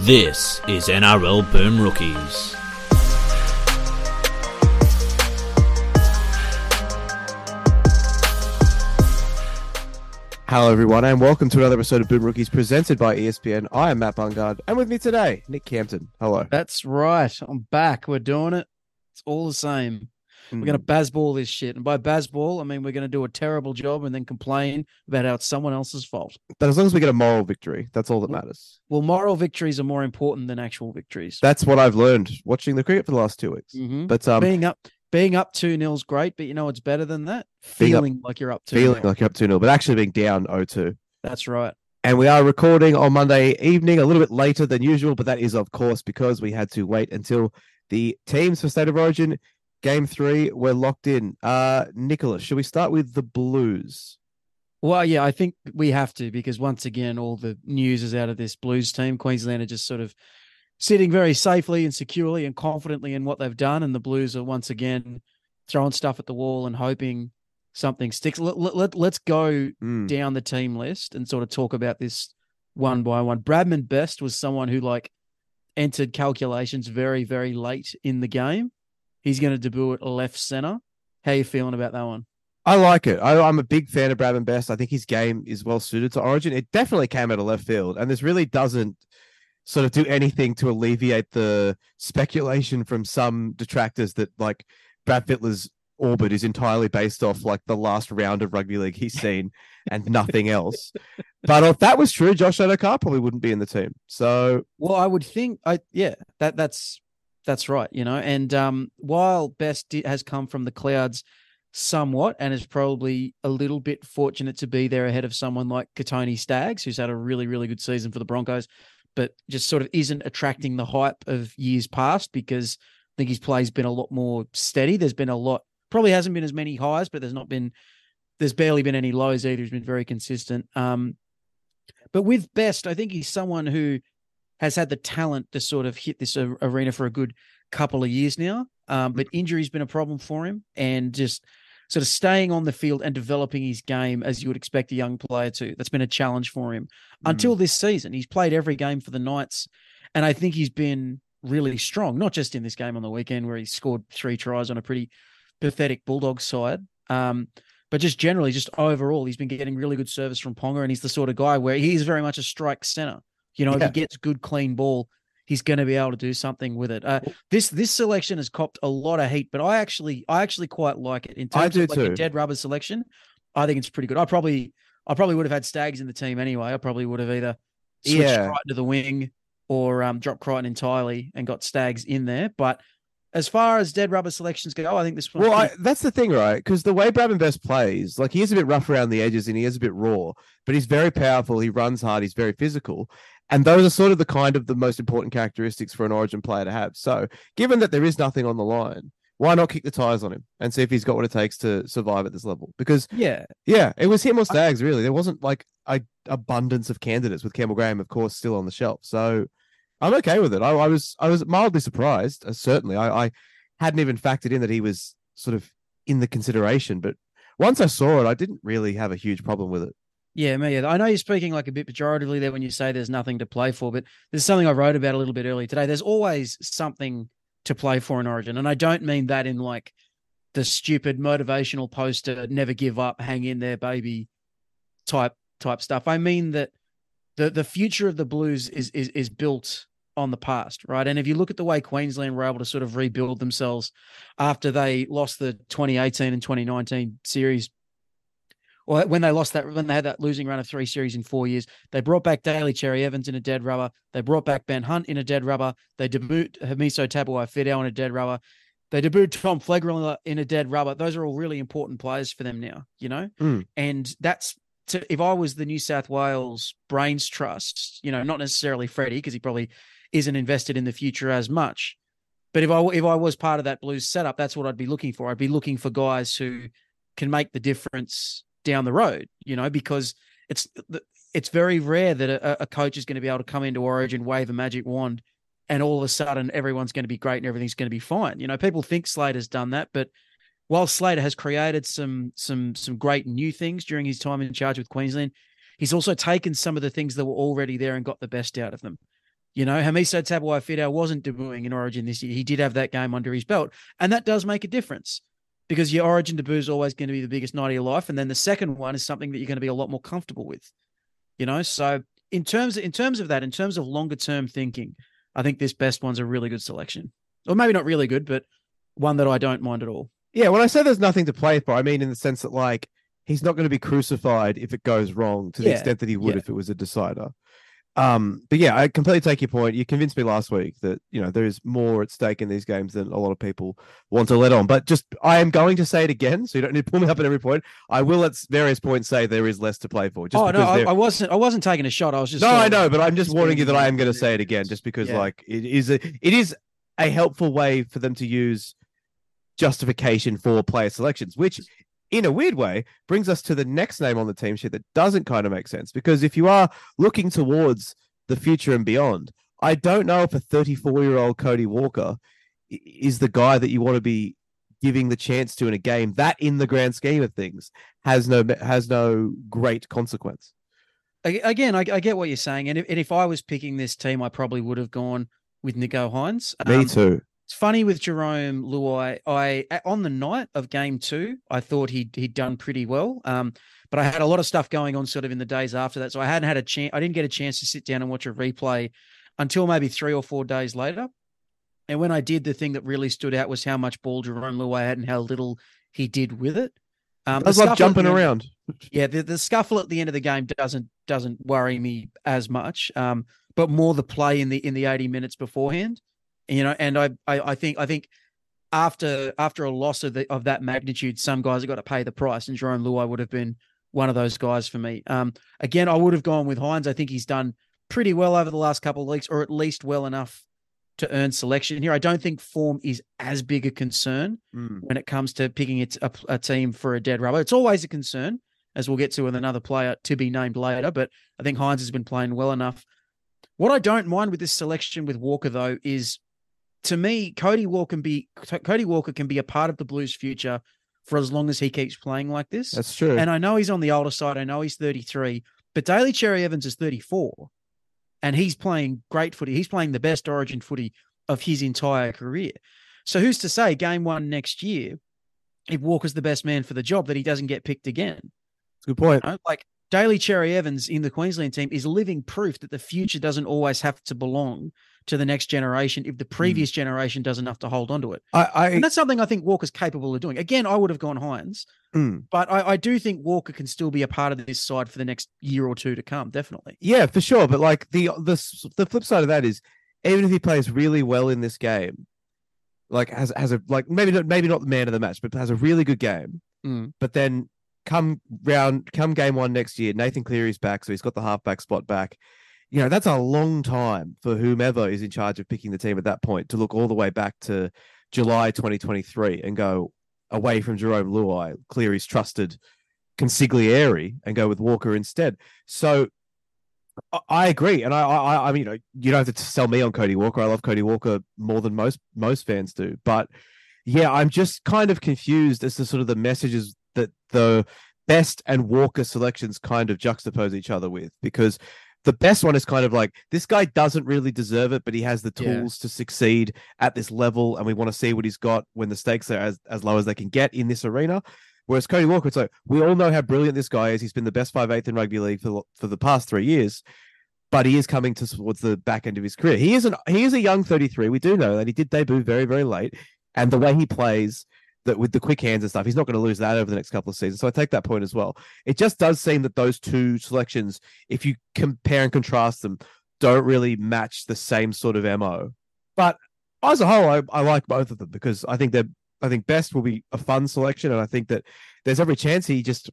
This is NRL Boom Rookies. Hello, everyone, and welcome to another episode of Boom Rookies presented by ESPN. I am Matt Bungard, and with me today, Nick Campton. Hello. That's right. I'm back. We're doing it. It's all the same. We're going to bazball this shit. And by bazball, I mean we're going to do a terrible job and then complain about how it's someone else's fault. But as long as we get a moral victory, that's all that matters. Well, moral victories are more important than actual victories. That's what I've learned watching the cricket for the last two weeks. Mhm. But um, being up being up 2 nil's great, but you know what's better than that? Being up- Feeling like you're up 2 feeling like you're up 2 0, but actually being down 0 2. That's right. And we are recording on Monday evening, a little bit later than usual, but that is, of course, because we had to wait until the teams for State of Origin game three we're locked in. Uh, Nicholas, should we start with the Blues? Well, yeah, I think we have to because once again, all the news is out of this Blues team. Queensland are just sort of sitting very safely and securely and confidently in what they've done, and the Blues are once again throwing stuff at the wall and hoping something sticks. Let, let, let, let's go Mm. down the team list and sort of talk about this one by one. Bradman Best was someone who like entered calculations very, very late in the game. He's going to debut at left center. How you feeling about that one? I like it. I, I'm a big fan of Bradman Best. I think his game is well suited to Origin. It definitely came out of left field, and this really doesn't sort of do anything to alleviate the speculation from some detractors that like Brad Fittler's orbit is entirely based off like the last round of rugby league he's seen and nothing else. But if that was true, Josh Addo-Carr probably wouldn't be in the team. So Well, I would think, I yeah, that that's that's right, you know. And um, while Best has come from the clouds somewhat, and is probably a little bit fortunate to be there ahead of someone like Kotoni Staggs, who's had a really really good season for the Broncos, but just sort of isn't attracting the hype of years past because I think his play's been a lot more steady. There's been a lot, probably hasn't been as many highs, but there's not been, there's barely been any lows either. He's been very consistent. Um, but with Best, I think he's someone who has had the talent to sort of hit this arena for a good couple of years now. Um, but injury's been a problem for him, and just sort of staying on the field and developing his game as you would expect a young player to. That's been a challenge for him until this season. He's played every game for the Knights, and I think he's been really strong. Not just in this game on the weekend where he scored three tries on a pretty pathetic Bulldogs side. Um, but just generally, just overall, he's been getting really good service from Ponga, and he's the sort of guy where he's very much a strike center. You know, if he gets good, clean ball, he's going to be able to do something with it. Uh, this this selection has copped a lot of heat, but I actually I actually quite like it in terms of like a dead rubber selection. I think it's pretty good. I probably I probably would have had Staggs in the team anyway. I probably would have either switched Yeah. Crichton to the wing or um, dropped Crichton entirely and got Staggs in there. But as far as dead rubber selections go, I think this one. Well, I, that's the thing, right? Because the way Bradman Best plays, like he is a bit rough around the edges and he is a bit raw, but he's very powerful. He runs hard. He's very physical. And those are sort of the kind of the most important characteristics for an origin player to have. So, given that there is nothing on the line, why not kick the tires on him and see if he's got what it takes to survive at this level? Because, yeah, yeah, it was him or Staggs, really. There wasn't like a abundance of candidates with Campbell Graham, of course, still on the shelf. So, I'm okay with it. I, I was I was mildly surprised. Uh, certainly, I, I hadn't even factored in that he was sort of in the consideration. But once I saw it, I didn't really have a huge problem with it. Yeah, me. I know you're speaking like a bit pejoratively there when you say there's nothing to play for, but there's something I wrote about a little bit earlier today. There's always something to play for in Origin, and I don't mean that in like the stupid motivational poster, never give up, hang in there, baby, type type stuff. I mean that the the future of the Blues is is is built on the past, right? And if you look at the way Queensland were able to sort of rebuild themselves after they lost the 2018 and 2019 series or when they lost that, when they had that losing run of three series in four years, they brought back Daly Cherry Evans in a dead rubber. They brought back Ben Hunt in a dead rubber. They debuted Hamiso Tabuai Fidow in a dead rubber. They debuted Tom Flegler in a dead rubber. Those are all really important players for them now, you know? Mm. And that's, to, if I was the New South Wales Brains Trust, you know, not necessarily Freddie, because he probably isn't invested in the future as much. But if I if I was part of that Blues setup, that's what I'd be looking for. I'd be looking for guys who can make the difference down the road, you know, because it's it's very rare that a, a coach is going to be able to come into Origin, wave a magic wand, and all of a sudden everyone's going to be great and everything's going to be fine. You know, people think Slater's done that, but while Slater has created some some some great new things during his time in charge with Queensland, he's also taken some of the things that were already there and got the best out of them. You know, Hamiso Tabuai-Fidow wasn't debuting in Origin this year. He did have that game under his belt, and that does make a difference because your Origin debut is always going to be the biggest night of your life, and then the second one is something that you're going to be a lot more comfortable with. You know, so in terms in terms of that, in terms of longer term thinking, I think this best one's a really good selection, or maybe not really good, but one that I don't mind at all. Yeah, when I say there's nothing to play for, I mean in the sense that like he's not going to be crucified if it goes wrong to the Yeah, extent that he would yeah. if it was a decider. Um, but yeah, I completely take your point. You convinced me last week that you know there is more at stake in these games than a lot of people want to let on. But just I am going to say it again, so you don't need to pull me up at every point. I will at various points say there is less to play for. Just oh no, I, I wasn't. I wasn't taking a shot. I was just. no, I know, but I'm just warning you that I am going to say it again, just because Yeah. like it is a it is a helpful way for them to use justification for player selections, which in a weird way brings us to the next name on the team sheet that doesn't kind of make sense because if you are looking towards the future and beyond, I don't know if a 34 year old Cody Walker is the guy that you want to be giving the chance to in a game that in the grand scheme of things has no has no great consequence. Again, I, I get what you're saying, and if, and if I was picking this team, I probably would have gone with Nicho Hynes. Me Um, too. It's funny with Jarome Luai. I on the night of game two, I thought he'd he'd done pretty well. Um, but I had a lot of stuff going on sort of in the days after that, so I hadn't had a chance. I didn't get a chance to sit down and watch a replay until maybe three or four days later. And when I did, the thing that really stood out was how much ball Jarome Luai had and how little he did with it. Um, I the love jumping end- around. yeah, the, the scuffle at the end of the game doesn't doesn't worry me as much, um, but more the play in the in the eighty minutes beforehand, you know. And I I, I think I think after after a loss of the of that magnitude, some guys have got to pay the price, and Jarome Luai would have been one of those guys for me. Um, again, I would have gone with Hynes. I think he's done pretty well over the last couple of weeks, or at least well enough to earn selection here. I don't think form is as big a concern Mm. when it comes to picking it, a, a team for a dead rubber. It's always a concern, as we'll get to with another player to be named later. But I think Hynes has been playing well enough. What I don't mind with this selection with Walker, though, is to me, Cody Walker can be Cody Walker can be a part of the Blues' future for as long as he keeps playing like this. That's true. And I know he's on the older side. I know he's 33, but Daly Cherry Evans is 34, and he's playing great footy. He's playing the best Origin footy of his entire career. So who's to say game one next year, if Walker's the best man for the job, that he doesn't get picked again? Good point. You know, Like Daly Cherry Evans in the Queensland team is living proof that the future doesn't always have to belong to the next generation if the previous generation does enough to hold on to it. I, I And that's something I think Walker's capable of doing. Again, I would have gone Hynes, Mm. but I, I do think Walker can still be a part of this side for the next year or two to come. Definitely. yeah, for sure. But like the the the flip side of that is, even if he plays really well in this game, like has has a like maybe not maybe not the man of the match, but has a really good game. Mm. But then come round come game one next year, Nathan Cleary's back, so he's got the halfback spot back. You know, that's a long time for whomever is in charge of picking the team at that point to look all the way back to July 2023 and go away from Jarome Luai, Cleary's trusted consigliere, and go with Walker instead. So I- agree, and I, I, I mean, you know, you don't have to sell me on Cody Walker. I love Cody Walker more than most most fans do, but yeah, I'm just kind of confused as to sort of the messages that the best and Walker selections kind of juxtapose each other with, because the best one is kind of like this guy doesn't really deserve it, but he has the Yeah. tools to succeed at this level, and we want to see what he's got when the stakes are as, as low as they can get in this arena. Whereas Cody Walker, it's like we all know how brilliant this guy is. He's been the best five eighth in rugby league for the- for the past three years, but he is coming to towards the back end of his career. He is an he is a young thirty three. We do know that he did debut very very late, and the way he plays that with the quick hands and stuff, he's not going to lose that over the next couple of seasons. So I take that point as well. It just does seem that those two selections, if you compare and contrast them, don't really match the same sort of mo. But as a whole, I, I like both of them because I think they're I think best will be a fun selection, and I think that there's every chance he just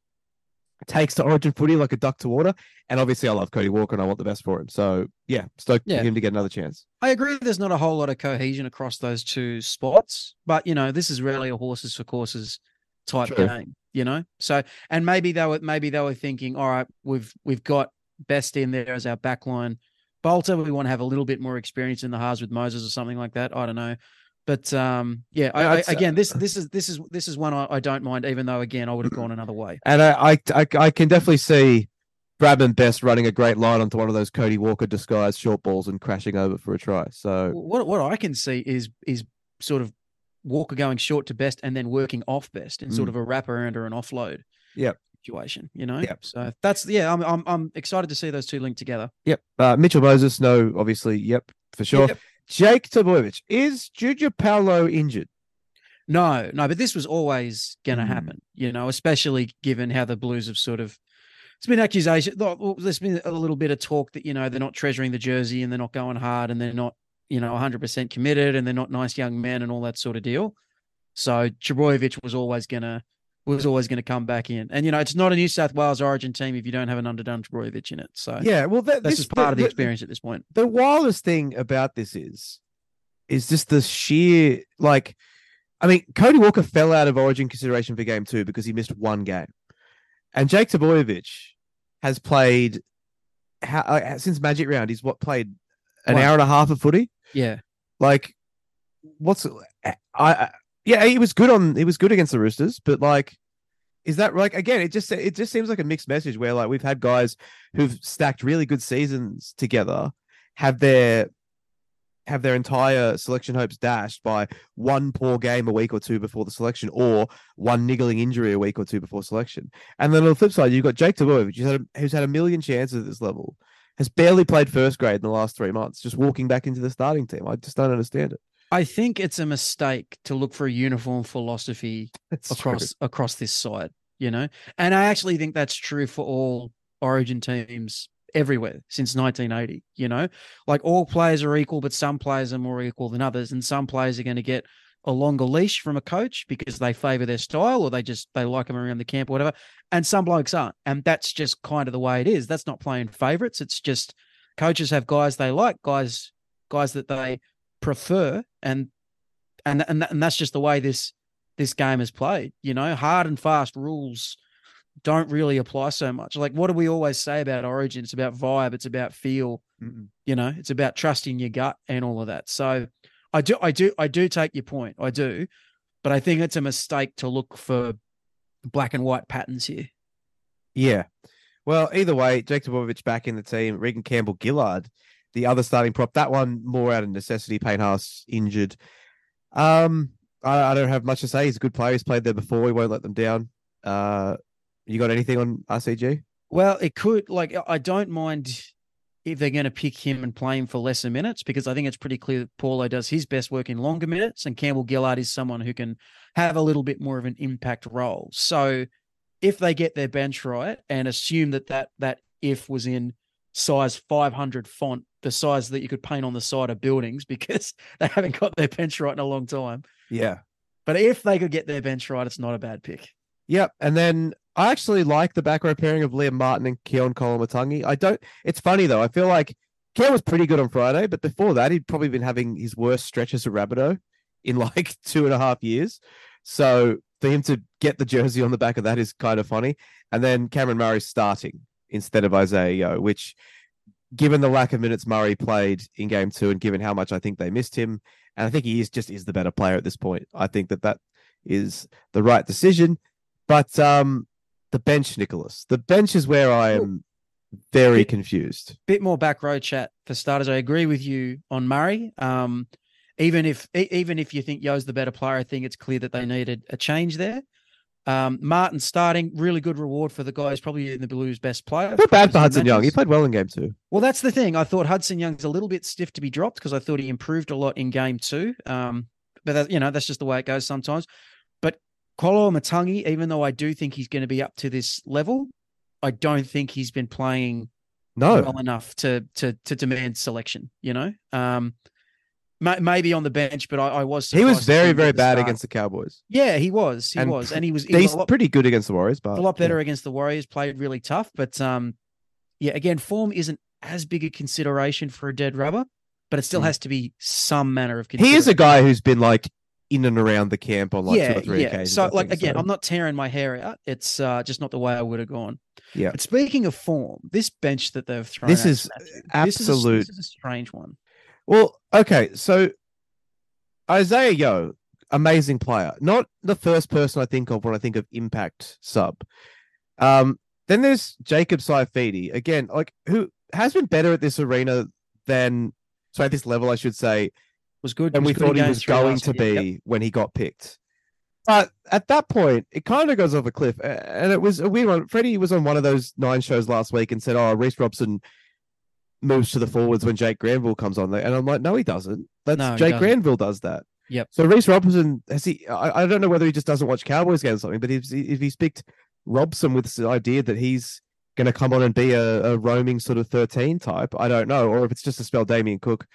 takes to Origin footy like a duck to water. And obviously, I love Cody Walker, and I want the best for him. So yeah, stoked Yeah. for him to get another chance. I agree. There's not a whole lot of cohesion across those two spots, but you know, this is really a horses for courses type True. game. You know, so and maybe they were maybe they were thinking, all right, we've we've got best in there as our backline. Bolter, we want to have a little bit more experience in the halves with Moses or something like that. I don't know. But um, yeah, I, I, uh, again, this this is this is this is one I, I don't mind, even though again I would have gone another way. And I, I, I, can definitely see Bradman Best running a great line onto one of those Cody Walker disguised short balls and crashing over for a try. So what what I can see is is sort of Walker going short to Best and then working off Best in sort Mm. of a wraparound or an offload. Yep. Situation, you know. Yep. So that's yeah. I'm I'm I'm excited to see those two linked together. yep. Uh, Mitchell Moses, no, obviously, yep, for sure. Yep. Jake Trbojevic, is Junior Paulo injured? No, no, but this was always going to Mm. happen, you know, especially given how the Blues have sort of. It's been accusation. There's been a little bit of talk that you know they're not treasuring the jersey and they're not going hard and they're not you know 100 percent committed and they're not nice young men and all that sort of deal. So Trbojevic was always gonna was always going to come back in, and you know it's not a New South Wales Origin team if you don't have an underdone Trbojevic in it. So Yeah, well, that, this, is part of the the- experience at this point. the wildest thing about this is is just the sheer like I mean, Cody Walker fell out of origin consideration for game two because he missed one game. And Jake Trbojevic has played how, uh, since Magic Round, he's what played an One. hour and a half of footy. Yeah, Like, what's I, I yeah, he was good on he was good against the Roosters, but like is that like again? It just it just seems like a mixed message where like we've had guys who've stacked really good seasons together have their have their entire selection hopes dashed by one poor game a week or two before the selection, or one niggling injury a week or two before selection. And then on the flip side, you've got Jake Trbojevic, who's who's had a million chances at this level, has barely played first grade in the last three months, just walking back into the starting team. I just don't understand it. I think it's a mistake to look for a uniform philosophy It's across across this side, you know. And I actually think that's true for all Origin teams everywhere since 1980. You know, like all players are equal, but some players are more equal than others, and some players are going to get a longer leash from a coach because they favor their style or they just they like them around the camp or whatever. And some blokes aren't, and that's just kind of the way it is. That's not playing favorites. It's just coaches have guys they like, guys guys that they prefer, and and and, and that's just the way this this game is played. You know, hard and fast rules don't really apply so much. Like, what do we always say about Origin? It's about vibe. It's about feel. Mm-mm. You know, it's about trusting your gut and all of that. So, I do, I do, I do take your point. I do, but I think it's a mistake to look for black and white patterns here. Yeah. Well, either way, Jake Trbojevic back in the team. Reagan Campbell Gillard, the other starting prop. That one more out of necessity. Payne Haas injured. Um, I, I don't have much to say. He's a good player. He's played there before. He won't let them down. Uh, you got anything on RCG? Well, it could like I don't mind if they're going to pick him and play him for lesser minutes because I think it's pretty clear that Paulo does his best work in longer minutes, and Campbell Gillard is someone who can have a little bit more of an impact role. So, if they get their bench right and assume that that that if was in size 500 font, the size that you could paint on the side of buildings because they haven't got their bench right in a long time. Yeah. But if they could get their bench right, it's not a bad pick. Yep. And then I actually like the back row pairing of Liam Martin and Keaon Koloamatangi. I don't. It's funny though. I feel like Keaon was pretty good on Friday, but before that, he'd probably been having his worst stretch stretches of Rabideau in like two and a half years. So for him to get the jersey on the back of that is kind of funny. And then Cameron Murray starting instead of Isaah Yeo, which, given the lack of minutes Murray played in game two, and given how much I think they missed him, and I think he is just is the better player at this point. I think that that is the right decision. But um, the bench, Nicholas, the bench is where I am very Bit- confused. bit more back row chat for starters. I agree with you on Murray. Um, even if even if you think Yeo's the better player, I think it's clear that they needed a change there. Um, Martin starting, really good reward for the guy who's probably in the Blues' best player. Feel bad for Hudson Young. He played well in game two. Well, that's the thing. I thought Hudson Young's a little bit stiff to be dropped because I thought he improved a lot in game two. Um, but that, you know that's just the way it goes sometimes. But Koloamatangi, even though I do think he's going to be up to this level, I don't think he's been playing No, well enough to to to demand selection. You know, um, maybe on the bench, but I, I was. he was surprised to see very, very bad start. against the Cowboys. Yeah, he was. He and was, and he was, he was He's lot, pretty good against the Warriors, but a lot yeah. better against the Warriors. Played really tough, but um, yeah, again, form isn't as big a consideration for a dead rubber, but it still Mm. has to be some manner of. He is a guy who's been like in and around the camp on like yeah, two or three yeah. occasions. So, I like again, so. I'm not tearing my hair out. It's uh, just not the way I would have gone. Yeah. But speaking of form, this bench that they've thrown, This is Matthew, this is a- absolute- This is a strange one. Well, okay, so Isaah Yeo, amazing player. Not the first person I think of when I think of impact sub. Um, Then there's Jacob Saifiti again, like who has been better at this arena than so at this level, I should say, Was good. and was we good thought he was going to be Yep. when he got picked. But at that point, it kind of goes off a cliff, and it was a weird one. Freddie was on one of those nine shows last week and said, "Oh, Reece Robson moves to the forwards when Jake Granville comes on there," and I'm like, "No, he doesn't. That's No, Jake doesn't. Granville does that." Yep. So Reece Robson has he? I, I don't know whether he just doesn't watch Cowboys games or something, but if if he's picked Robson with this idea that he's going to come on and be a, a roaming sort of 13 type, I don't know, or if it's just to spell Damien Cook,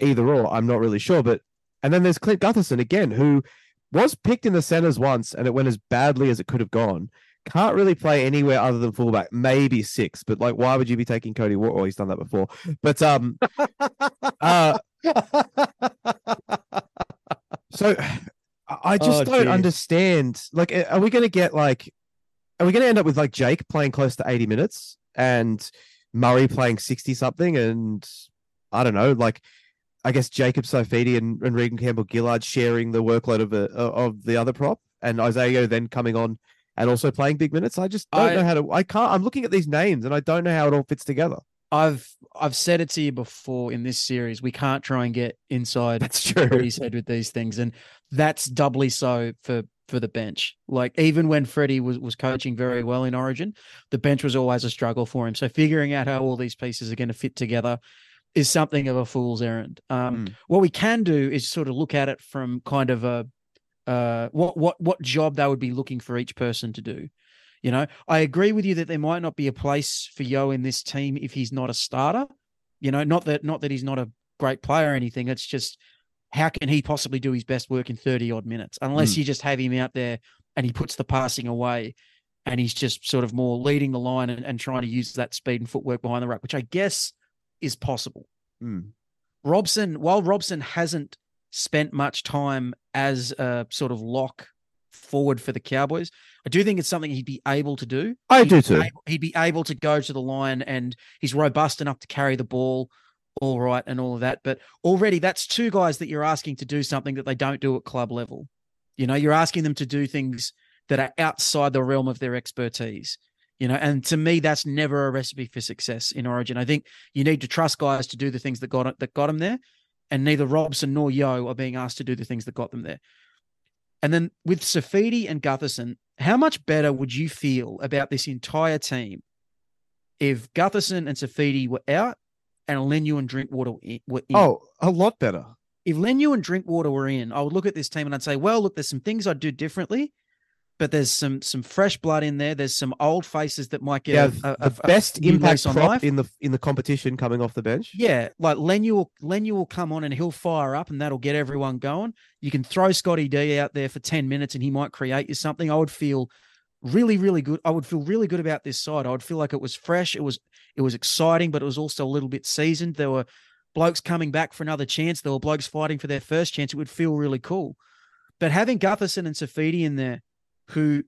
either or, I'm not really sure. But and then there's Clint Gutherson again, who was picked in the centers once and it went as badly as it could have gone. Can't really play anywhere other than fullback, maybe six. But like, why would you be taking Cody Ward? Well, he's done that before. But um, uh, so I I just Oh, don't dear. understand. Like, are we going to get like, are we going to end up with like Jake playing close to 80 minutes and Murray playing 60 something? And I don't know, like, I guess Jacob Saifiti and, and Reagan Campbell Gillard sharing the workload of a, of the other prop and Isaah then coming on and also playing big minutes. I just don't I- know how to, I can't, I'm looking at these names and I don't know how it all fits together. I've I've said it to you before in this series. We can't try and get inside That's true. Freddie's head with these things, and that's doubly so for for the bench. Like even when Freddie was was coaching very well in Origin, the bench was always a struggle for him. So figuring out how all these pieces are going to fit together is something of a fool's errand. Um, Mm. What we can do is sort of look at it from kind of a uh, what what what job they would be looking for each person to do. You know, I agree with you that there might not be a place for Yeo in this team if he's not a starter. You know, not that not that he's not a great player or anything. It's just how can he possibly do his best work in 30 odd minutes unless Mm. you just have him out there and he puts the passing away and he's just sort of more leading the line and, and trying to use that speed and footwork behind the ruck, which I guess is possible. Mm. Robson, while Robson hasn't spent much time as a sort of lock forward for the Cowboys, I do think it's something he'd be able to do. I He'd do too. able- he'd be able to go to the line and he's robust enough to carry the ball all right and all of that. But already that's two guys that you're asking to do something that they don't do at club level. You know, you're asking them to do things that are outside the realm of their expertise. You know, and to me, that's never a recipe for success in Origin. I think you need to trust guys to do the things that got that got them there, and neither Robson nor Yeo are being asked to do the things that got them there. And then with Saifiti and Gutherson, how much better would you feel about this entire team if Gutherson and Saifiti were out and Leniu and Drinkwater were in- Oh, a lot better. if Leniu and Drinkwater were in, I would look at this team and I'd say, well, look, there's some things I'd do differently, but there's some some fresh blood in there. There's some old faces that might get Yeah, a, a- the a- a best new impact on life. in the in the competition coming off the bench. Yeah, like Leniu will Leniu will come on and he'll fire up and that'll get everyone going. You can throw Scotty D out there for 10 minutes and he might create you something. I would feel really, really good. I would feel really good about this side. I would feel like it was fresh. It was it was exciting, but it was also a little bit seasoned. There were blokes coming back for another chance. There were blokes fighting for their first chance. It would feel really cool. But having Gutherson and Saifiti in there who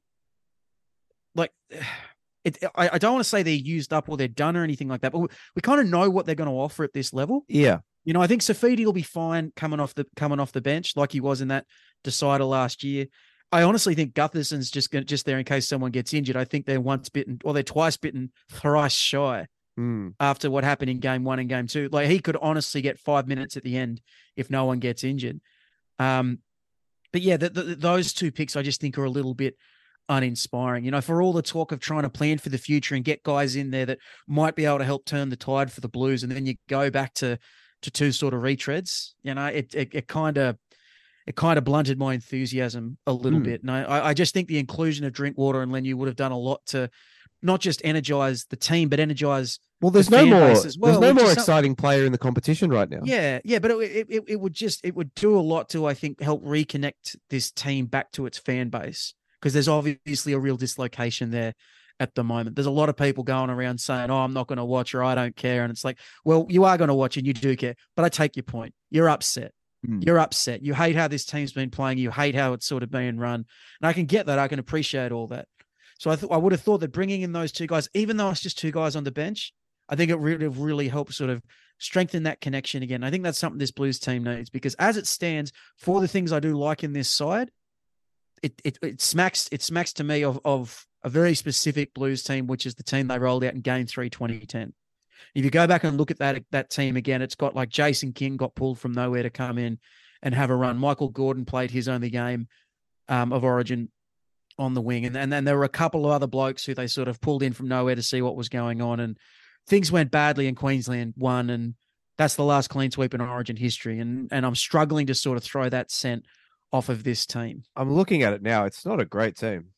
like it, I, I don't want to say they're used up or they're done or anything like that, but we, we kind of know what they're going to offer at this level. Yeah, You know, I think Saifiti will be fine coming off the coming off the bench like he was in that decider last year. I honestly think Gutherson's just going just there in case someone gets injured. I think they're once bitten or they're twice bitten, thrice shy Mm. after what happened in game one and game two. Like he could honestly get five minutes at the end if no one gets injured. Um, but yeah, the, the, those two picks I just think are a little bit uninspiring. You know, for all the talk of trying to plan for the future and get guys in there that might be able to help turn the tide for the Blues, and then you go back to to two sort of retreads. You know, it it kind of it kind of blunted my enthusiasm a little Hmm. bit. And I, I just think the inclusion of Drinkwater and Leniu would have done a lot to not just energize the team, but energize Well, there's the no more. well, there's no more exciting player in the competition right now. yeah, yeah, but it, it it would just it would do a lot to I think help reconnect this team back to its fan base because there's obviously a real dislocation there at the moment. There's a lot of people going around saying, "Oh, I'm not going to watch or I don't care," and it's like, well, you are going to watch and you do care, but I take your point. You're upset. Hmm. You're upset. You hate how this team's been playing. You hate how it's sort of being run, and I can get that. I can appreciate all that. So I thought I would have thought that bringing in those two guys, even though it's just two guys on the bench, I think it really really helped sort of strengthen that connection again. I think that's something this Blues team needs because as it stands, for the things I do like in this side, it it, it smacks it smacks to me of of a very specific Blues team, which is the team they rolled out in Game Three 2010. If you go back and look at that that team again, it's got like Jason King got pulled from nowhere to come in and have a run. Michael Gordon played his only game um, of Origin on the wing, and, and then there were a couple of other blokes who they sort of pulled in from nowhere to see what was going on, and things went badly, and Queensland won, and that's the last clean sweep in Origin history, and and I'm struggling to sort of throw that scent off of this team. I'm looking at it now. It's not a great team.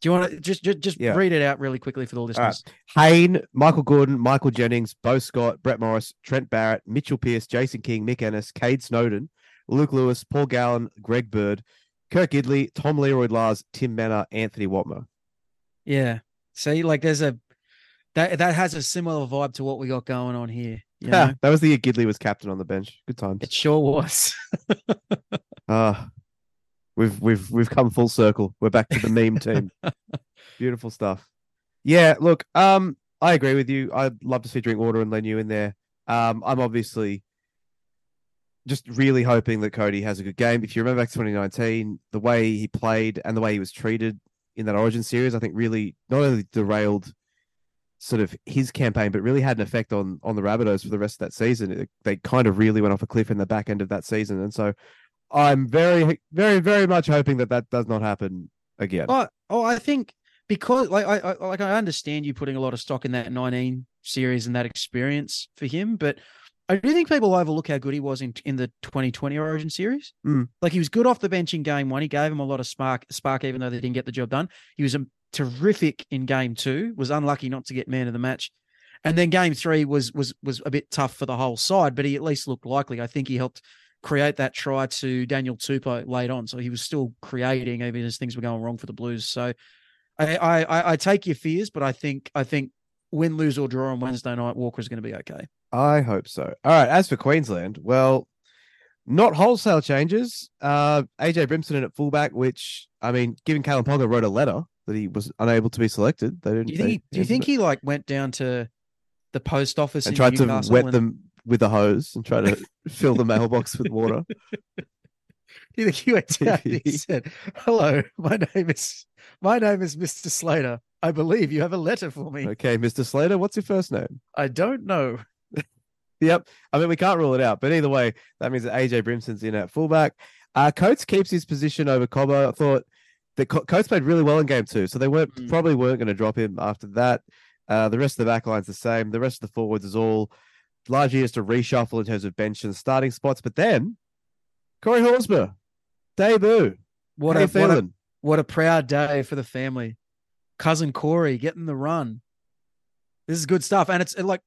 Do you want to just just, just Yeah. read it out really quickly for the listeners? Hayne, Michael Gordon, Michael Jennings, Beau Scott, Brett Morris, Trent Barrett, Mitchell Pearce, Jason King, Mick Ennis, Kade Snowden, Luke Lewis, Paul Gallen, Greg Bird, Kurt Gidley, Tom Learoyd-Lahrs, Tim Mannah, Anthony Watmough. Yeah. See, like there's a that that has a similar vibe to what we got going on here. You know? that was the year Gidley was captain on the bench. Good times. It sure was. Ah, we've we've we've come full circle. We're back to the meme team. Beautiful stuff. Yeah, look, um, I agree with you. I'd love to see Drinkwater and Leniu in there. Um, I'm obviously just really hoping that Cody has a good game. If you remember back to 2019, the way he played and the way he was treated in that Origin series, I think really not only derailed sort of his campaign, but really had an effect on on the Rabbitohs for the rest of that season. It- they kind of really went off a cliff in the back end of that season, and so I'm very, very, very much hoping that that does not happen again. Oh, oh, I think because like I, I like I understand you putting a lot of stock in that 19 series and that experience for him, but I do think people overlook how good he was in in the 2020 Origin series. Mm. Like he was good off the bench in game one. He gave him a lot of spark, spark, even though they didn't get the job done. He was um, terrific in game two. Was unlucky not to get man of the match, and then game three was was was a bit tough for the whole side, but he at least looked likely. I think he helped create that try to Daniel Tupou late on, so he was still creating even as things were going wrong for the Blues. So I I, I- take your fears, but I think I think win, lose or draw on Wednesday night, Walker is going to be okay. I hope so. All right. As for Queensland, well, not wholesale changes. Uh, AJ Brimson in at fullback, which I mean, given Kalyn Ponga wrote a letter that he was unable to be selected. They didn't. Do you think? they He, do you think he like went down to the post office and tried to wet and- them with a hose and try to fill the mailbox with water? Do you think he went down and he said, "Hello, my name is my name is Mr. Slater. I believe you have a letter for me. Okay, Mr. Slater, what's your first name? I don't know." Yep. I mean, we can't rule it out, but either way, that means that AJ Brimson's in at fullback. Uh, Coates keeps his position over Cobbo. I thought that Co- Coates played really well in game two, so they weren't Mm. probably weren't going to drop him after that. Uh, the rest of the back line's the same. The rest of the forwards is all largely just a reshuffle in terms of bench and starting spots. But then Corey Horsburgh, debut. What a, what a feeling? what a proud day for the family. Cousin Corey getting the run. This is good stuff, and it's like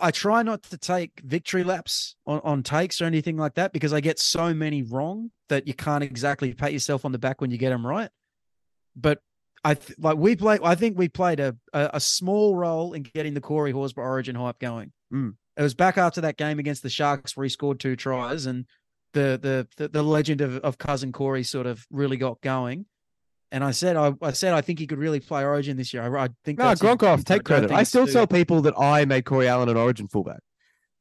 I try not to take victory laps on, on takes or anything like that because I get so many wrong that you can't exactly pat yourself on the back when you get them right. But I th- like we play. I think we played a, a a small role in getting the Corey Horsburgh Origin hype going. Mm. It was back after that game against the Sharks where he scored two tries and the the the, the legend of, of cousin Corey sort of really got going. And I said, I, I said, I think he could really play Origin this year. I, I think No, Gronkoff, take I credit. I still tell people that I made Corey Allen an Origin fullback.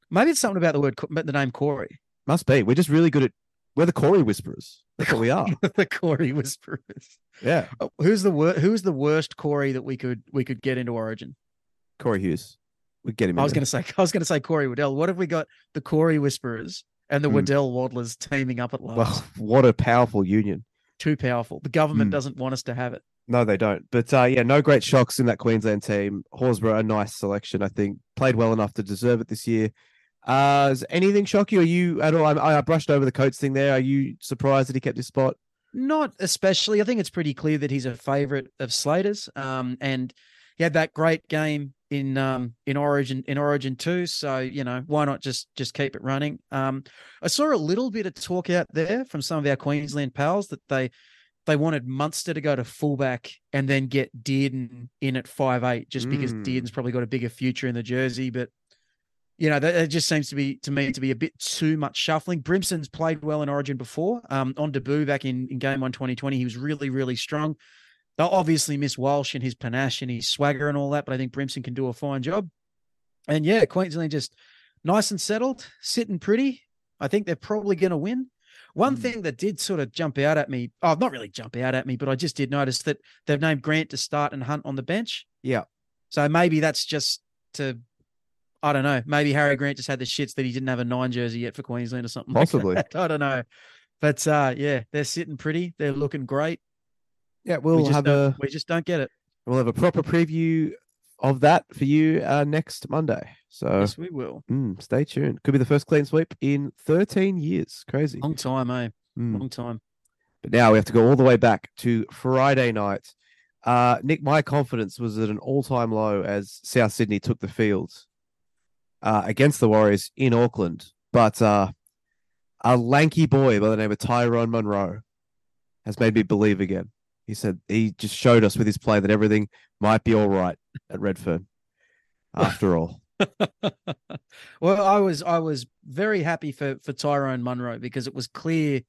Maybe it's something about the word, the name Corey. Must be. We're just really good at. We're the Corey whisperers. That's what we are. the Corey whisperers. Yeah, Oh, Who's the wor- Who's the worst Corey that we could we could get into Origin? Corey Hughes. We get him. I was going to say I was going to say Corey Waddell. What if we got the Corey whisperers and the Hmm. Waddell Waddlers teaming up at last? Well, what a powerful union. Too powerful. The government Hmm. doesn't want us to have it. No, they don't. But uh, yeah, no great shocks in that Queensland team. Horsburgh, a nice selection, I think. Played well enough to deserve it this year. Uh, does anything shock you? Are you at all? I, I brushed over the Coates thing there. Are you surprised that he kept his spot? Not especially. I think it's pretty clear that he's a favorite of Slater's. Um, and he had that great game in um in Origin in Origin two. So you know why not just just keep it running. Um, I saw a little bit of talk out there from some of our Queensland pals that they they wanted Munster to go to fullback and then get Dearden in at five eight, just because Mm. Dearden's probably got a bigger future in the jersey, but. You know, that it just seems to be to me to be a bit too much shuffling. Brimson's played well in Origin before. Um, on debut back in, in game one 2020, he was really, really strong. They'll obviously miss Walsh and his panache and his swagger and all that, but I think Brimson can do a fine job. And yeah, Queensland just nice and settled, sitting pretty. I think they're probably going to win. One Mm. thing that did sort of jump out at me, oh, not really jump out at me, but I just did notice that they've named Grant to start and Hunt on the bench. Yeah. So maybe that's just to, I don't know. Maybe Harry Grant just had the shits that he didn't have a nine jersey yet for Queensland or something. like Possibly. that. I don't know. But uh, yeah, they're sitting pretty. They're looking great. Yeah, We we'll just have a we just don't get it. we'll have a proper preview of that for you uh, next Monday. So yes, we will. mm, stay tuned. Could be the first clean sweep in 13 years. Crazy. Long time, eh? Mm. Long time. But now we have to go all the way back to Friday night. Uh, Nick, my confidence was at an all-time low as South Sydney took the field uh, against the Warriors in Auckland. But uh, a lanky boy by the name of Tyrone Munro has made me believe again. He said he just showed us with his play that everything might be all right at Redfern. After all, well, I was I was very happy for for Tyrone Munro because it was clear.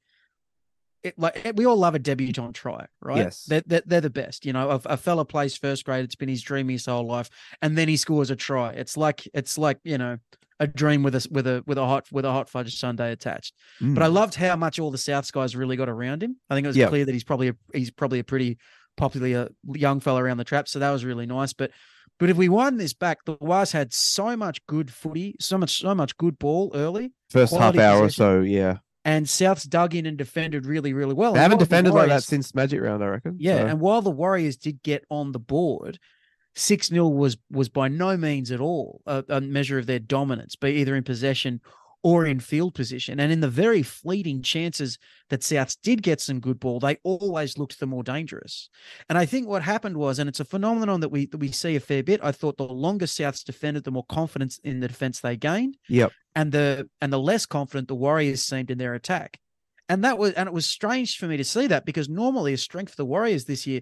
It, like we all love a debutant try, right? Yes. they're, they're, they're the best. You know, a, a fella plays first grade; it's been his dream his whole life, and then he scores a try. It's like it's like you know a dream with a with a with a hot with a hot fudge sundae attached. But I Mm. loved how much all the Souths guys really got around him. I think it was clear that he's probably a, he's probably a pretty popular young fella around the trap, so that was really nice. But but if we wind this back, the Was had so much good footy, so much so much good ball early, first half hour or so, yeah. and Souths dug in and defended really really well. They And haven't while the defended like that since Magic Round, I reckon. yeah, So- and while the Warriors did get on the board, six 0 was was by no means at all a, a measure of their dominance, be either in possession or in field position. And in the very fleeting chances that Souths did get some good ball, they always looked the more dangerous. And I think what happened was, and it's a phenomenon that we that we see a fair bit. I thought the longer Souths defended, the more confidence in the defense they gained Yep. and the and the less confident the Warriors seemed in their attack. And that was and it was strange for me to see that because normally a strength for the Warriors this year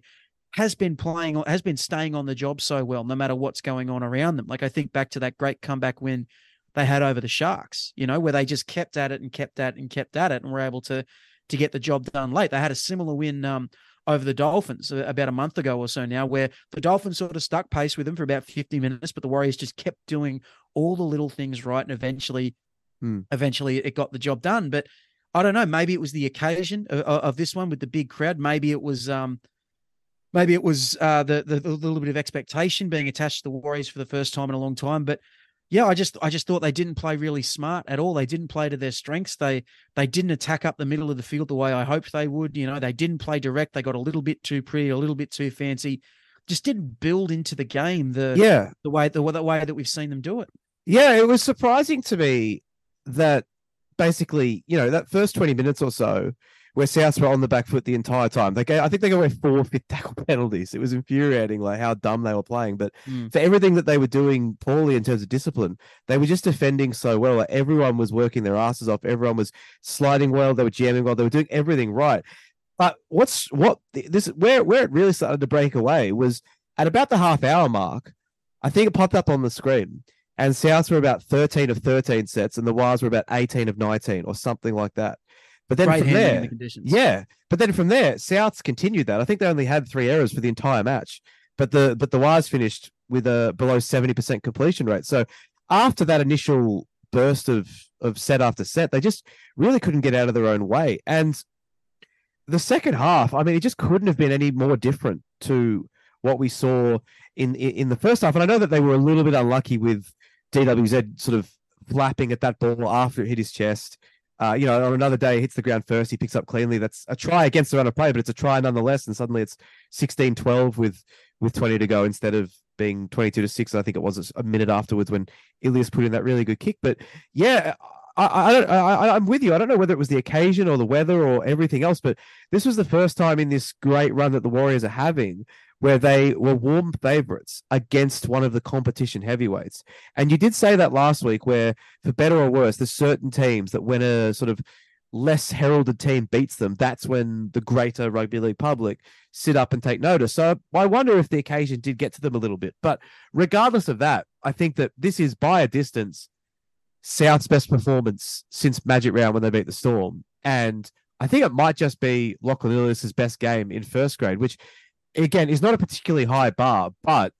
has been playing has been staying on the job so well no matter what's going on around them. Like I think back to that great comeback win they had over the Sharks, you know, where they just kept at it and kept at it and kept at it and were able to to get the job done late. They had a similar win um over the Dolphins uh, about a month ago or so now, where the Dolphins sort of stuck pace with them for about 50 minutes, but the Warriors just kept doing all the little things right. And eventually, Hmm. eventually it got the job done. But I don't know, maybe it was the occasion of, of this one with the big crowd. Maybe it was, um, maybe it was uh, the, the the little bit of expectation being attached to the Warriors for the first time in a long time. But yeah, I just I just thought they didn't play really smart at all. They didn't play to their strengths. They they didn't attack up the middle of the field the way I hoped they would. You know, they didn't play direct. They got a little bit too pretty, a little bit too fancy. Just didn't build into the game the yeah. the way the, the way that we've seen them do it. Yeah, it was surprising to me that basically, you know, that first 20 minutes or so where Souths were on the back foot the entire time. They gave, I think they got away four fifth tackle penalties. It was infuriating, like how dumb they were playing. But Mm. for everything that they were doing poorly in terms of discipline, they were just defending so well. Like everyone was working their asses off. Everyone was sliding well. They were jamming well. They were doing everything right. But what's what this where where it really started to break away was at about the half hour mark. I think it popped up on the screen and Souths were about 13 of 13 sets, and the Wires were about 18 of 19 or something like that. But then Great from there, the conditions. yeah, but then from there, Souths continued that. I think they only had three errors for the entire match, but the but the Wires finished with a below 70% completion rate. So after that initial burst of of set after set, they just really couldn't get out of their own way. And the second half, I mean, it just couldn't have been any more different to what we saw in, in the first half. And I know that they were a little bit unlucky with DWZ sort of flapping at that ball after it hit his chest. Uh, you know, on another day, hits the ground first, he picks up cleanly. That's a try against the run of play, but it's a try nonetheless. And suddenly it's 16 12 with, with 20 to go instead of being 22 to 6. I think it was a minute afterwards when Ilias put in that really good kick. But yeah, I, I don't, I, I'm with you. I don't know whether it was the occasion or the weather or everything else, but this was the first time in this great run that the Warriors are having where they were warm favorites against one of the competition heavyweights. And you did say that last week, where for better or worse, there's certain teams that when a sort of less heralded team beats them, that's when the greater rugby league public sit up and take notice. So I wonder if the occasion did get to them a little bit. But regardless of that, I think that this is by a distance South's best performance since Magic Round when they beat the Storm. And I think it might just be Lachlan Ilias's best game in first grade, which again is not a particularly high bar, but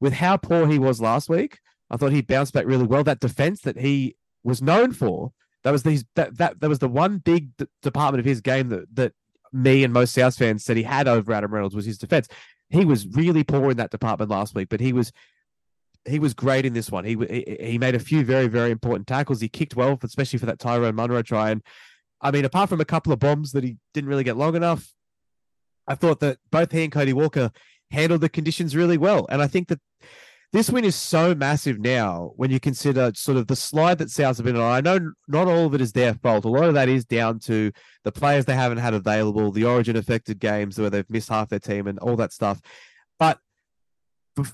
with how poor he was last week, I thought he bounced back really well. That defense that he was known for That was the that that that was the one big d- department of his game that that me and most South fans said he had over Adam Reynolds was his defense. He was really poor in that department last week, but he was he was great in this one. He he, he made a few very very important tackles. He kicked well, especially for that Tyrone Munro try. And I mean, apart from a couple of bombs that he didn't really get long enough, I thought that both he and Cody Walker handled the conditions really well. And I think that this win is so massive now when you consider sort of the slide that Souths have been on. I know not all of it is their fault. A lot of that is down to the players they haven't had available, the origin affected games where they've missed half their team and all that stuff. But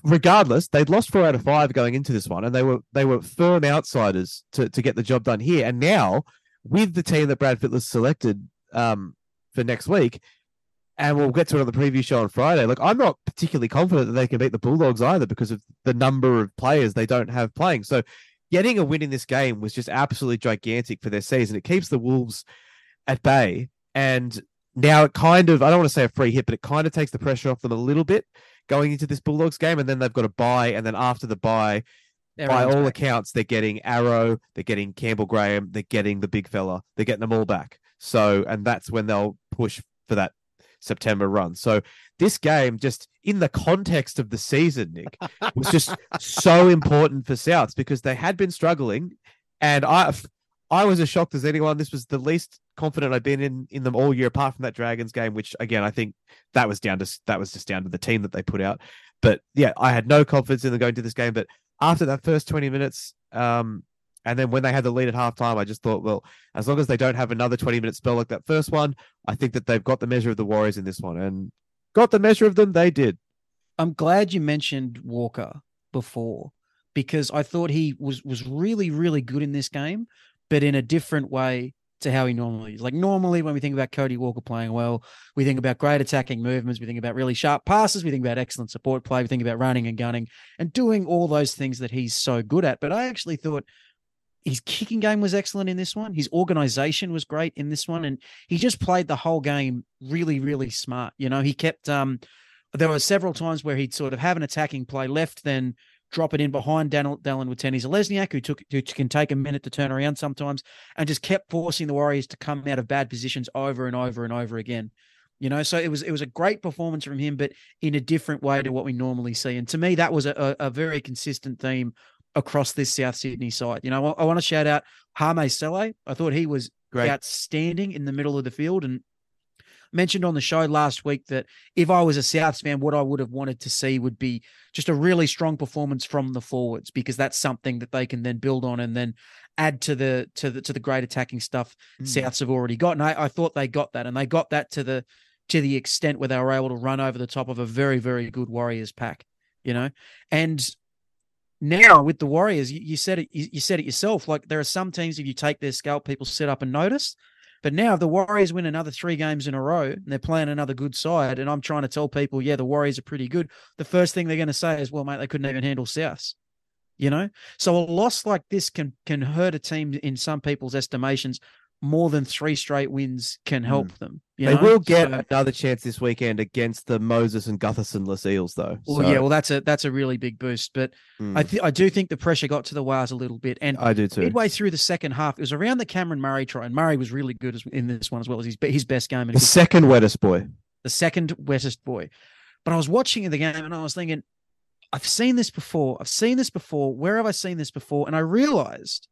regardless, they'd lost four out of five going into this one, and they were they were firm outsiders to, to get the job done here. And now, with the team that Brad Fittler selected um, for next week, and we'll get to it on the preview show on Friday. Like, I'm not particularly confident that they can beat the Bulldogs either because of the number of players they don't have playing. So, getting a win in this game was just absolutely gigantic for their season. It keeps the Wolves at bay, and now it kind of I don't want to say a free hit, but it kind of takes the pressure off them a little bit going into this Bulldogs game, and then they've got a buy, and then after the buy. by all back. accounts, they're getting Arrow, they're getting Campbell Graham, they're getting the big fella, they're getting them all back. So, and that's when they'll push for that September run. So this game, just in the context of the season, Nick, was just so important for Souths because they had been struggling, and I, I was as shocked as anyone. This was the least confident I've been in in them all year, apart from that Dragons game, which again I think that was down to that was just down to the team that they put out. But yeah, I had no confidence in them going to this game. But after that first twenty minutes, um, and then when they had the lead at halftime, I just thought, well, as long as they don't have another 20 minute spell like that first one, I think that they've got the measure of the Warriors in this one. And got the measure of them, they did. I'm glad you mentioned Walker before because I thought he was was really, really good in this game, but in a different way to how he normally is. Like normally when we think about Cody Walker playing well, we think about great attacking movements, we think about really sharp passes, we think about excellent support play, we think about running and gunning and doing all those things that he's so good at. But I actually thought his kicking game was excellent in this one. His organization was great in this one, and he just played the whole game really, really smart. You know, he kept. Um, there were several times where he'd sort of have an attacking play left, then drop it in behind Dallin, Dallin Watene-Zelezniak, who took who can take a minute to turn around sometimes, and just kept forcing the Warriors to come out of bad positions over and over and over again. You know, so it was it was a great performance from him, but in a different way to what we normally see. And to me, that was a, a very consistent theme across this South Sydney side. You know, I, I want to shout out Hame Sele. I thought he was Great. outstanding in the middle of the field and mentioned on the show last week that if I was a Souths fan, what I would have wanted to see would be just a really strong performance from the forwards because that's something that they can then build on and then add to the to the to the great attacking stuff mm. Souths have already got. And I, I thought they got that, and they got that to the to the extent where they were able to run over the top of a very very good Warriors pack. You know, and now with the Warriors, you, you said it. You, you, said it yourself. Like there are some teams, if you take their scalp, people sit up and notice. But now, if the Warriors win another three games in a row and they're playing another good side, and I'm trying to tell people, yeah, the Warriors are pretty good. The first thing they're going to say is, well, mate, they couldn't even handle Souths. You know, so a loss like this can can hurt a team in some people's estimations more than three straight wins can help mm. them. they know? will get so, another chance this weekend against the Moses and Gutherson-less Eels, though. Well, so. yeah, well, that's a that's a really big boost. But mm. I th- I do think the pressure got to the Wales a little bit, and I do too. Midway through the second half, it was around the Cameron Murray try, and Murray was really good in this one as well as his his best game. The second wettest boy. The second wettest boy. But I was watching the game and I was thinking, I've seen this before. I've seen this before. Where have I seen this before? And I realized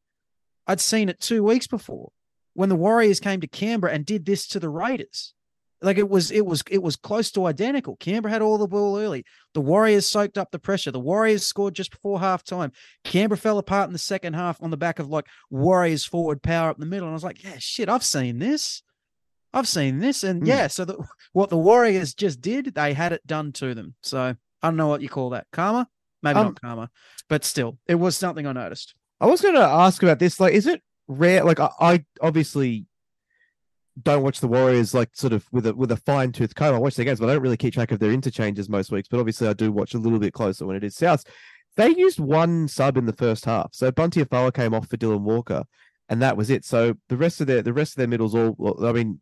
I'd seen it two weeks before when the Warriors came to Canberra and did this to the Raiders. Like it was, it was, it was close to identical. Canberra had all the ball early. The Warriors soaked up the pressure. The Warriors scored just before halftime. Canberra fell apart in the second half on the back of like Warriors forward power up the middle. And I was like, yeah, shit, I've seen this. I've seen this. And mm. yeah, so the, what the Warriors just did, they had it done to them. So I don't know what you call that. Karma? Maybe um, not karma, but still, it was something I noticed. I was going to ask about this. Like, is it rare. Like I, I obviously don't watch the Warriors like sort of with a with a fine tooth comb. I watch their games, but I don't really keep track of their interchanges most weeks. But obviously, I do watch a little bit closer when it is South. They used one sub in the first half, so Bunty Afoa came off for Dylan Walker, and that was it. So the rest of their the rest of their middles all. I mean,